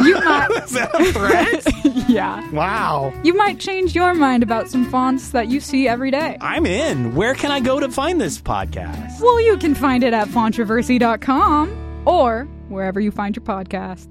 you might. Is that a threat? yeah. wow. You might change your mind about some fonts that you see every day. I'm in. Where can I go to find this podcast? Well, you can find it at fontroversy.com or wherever you find your podcast.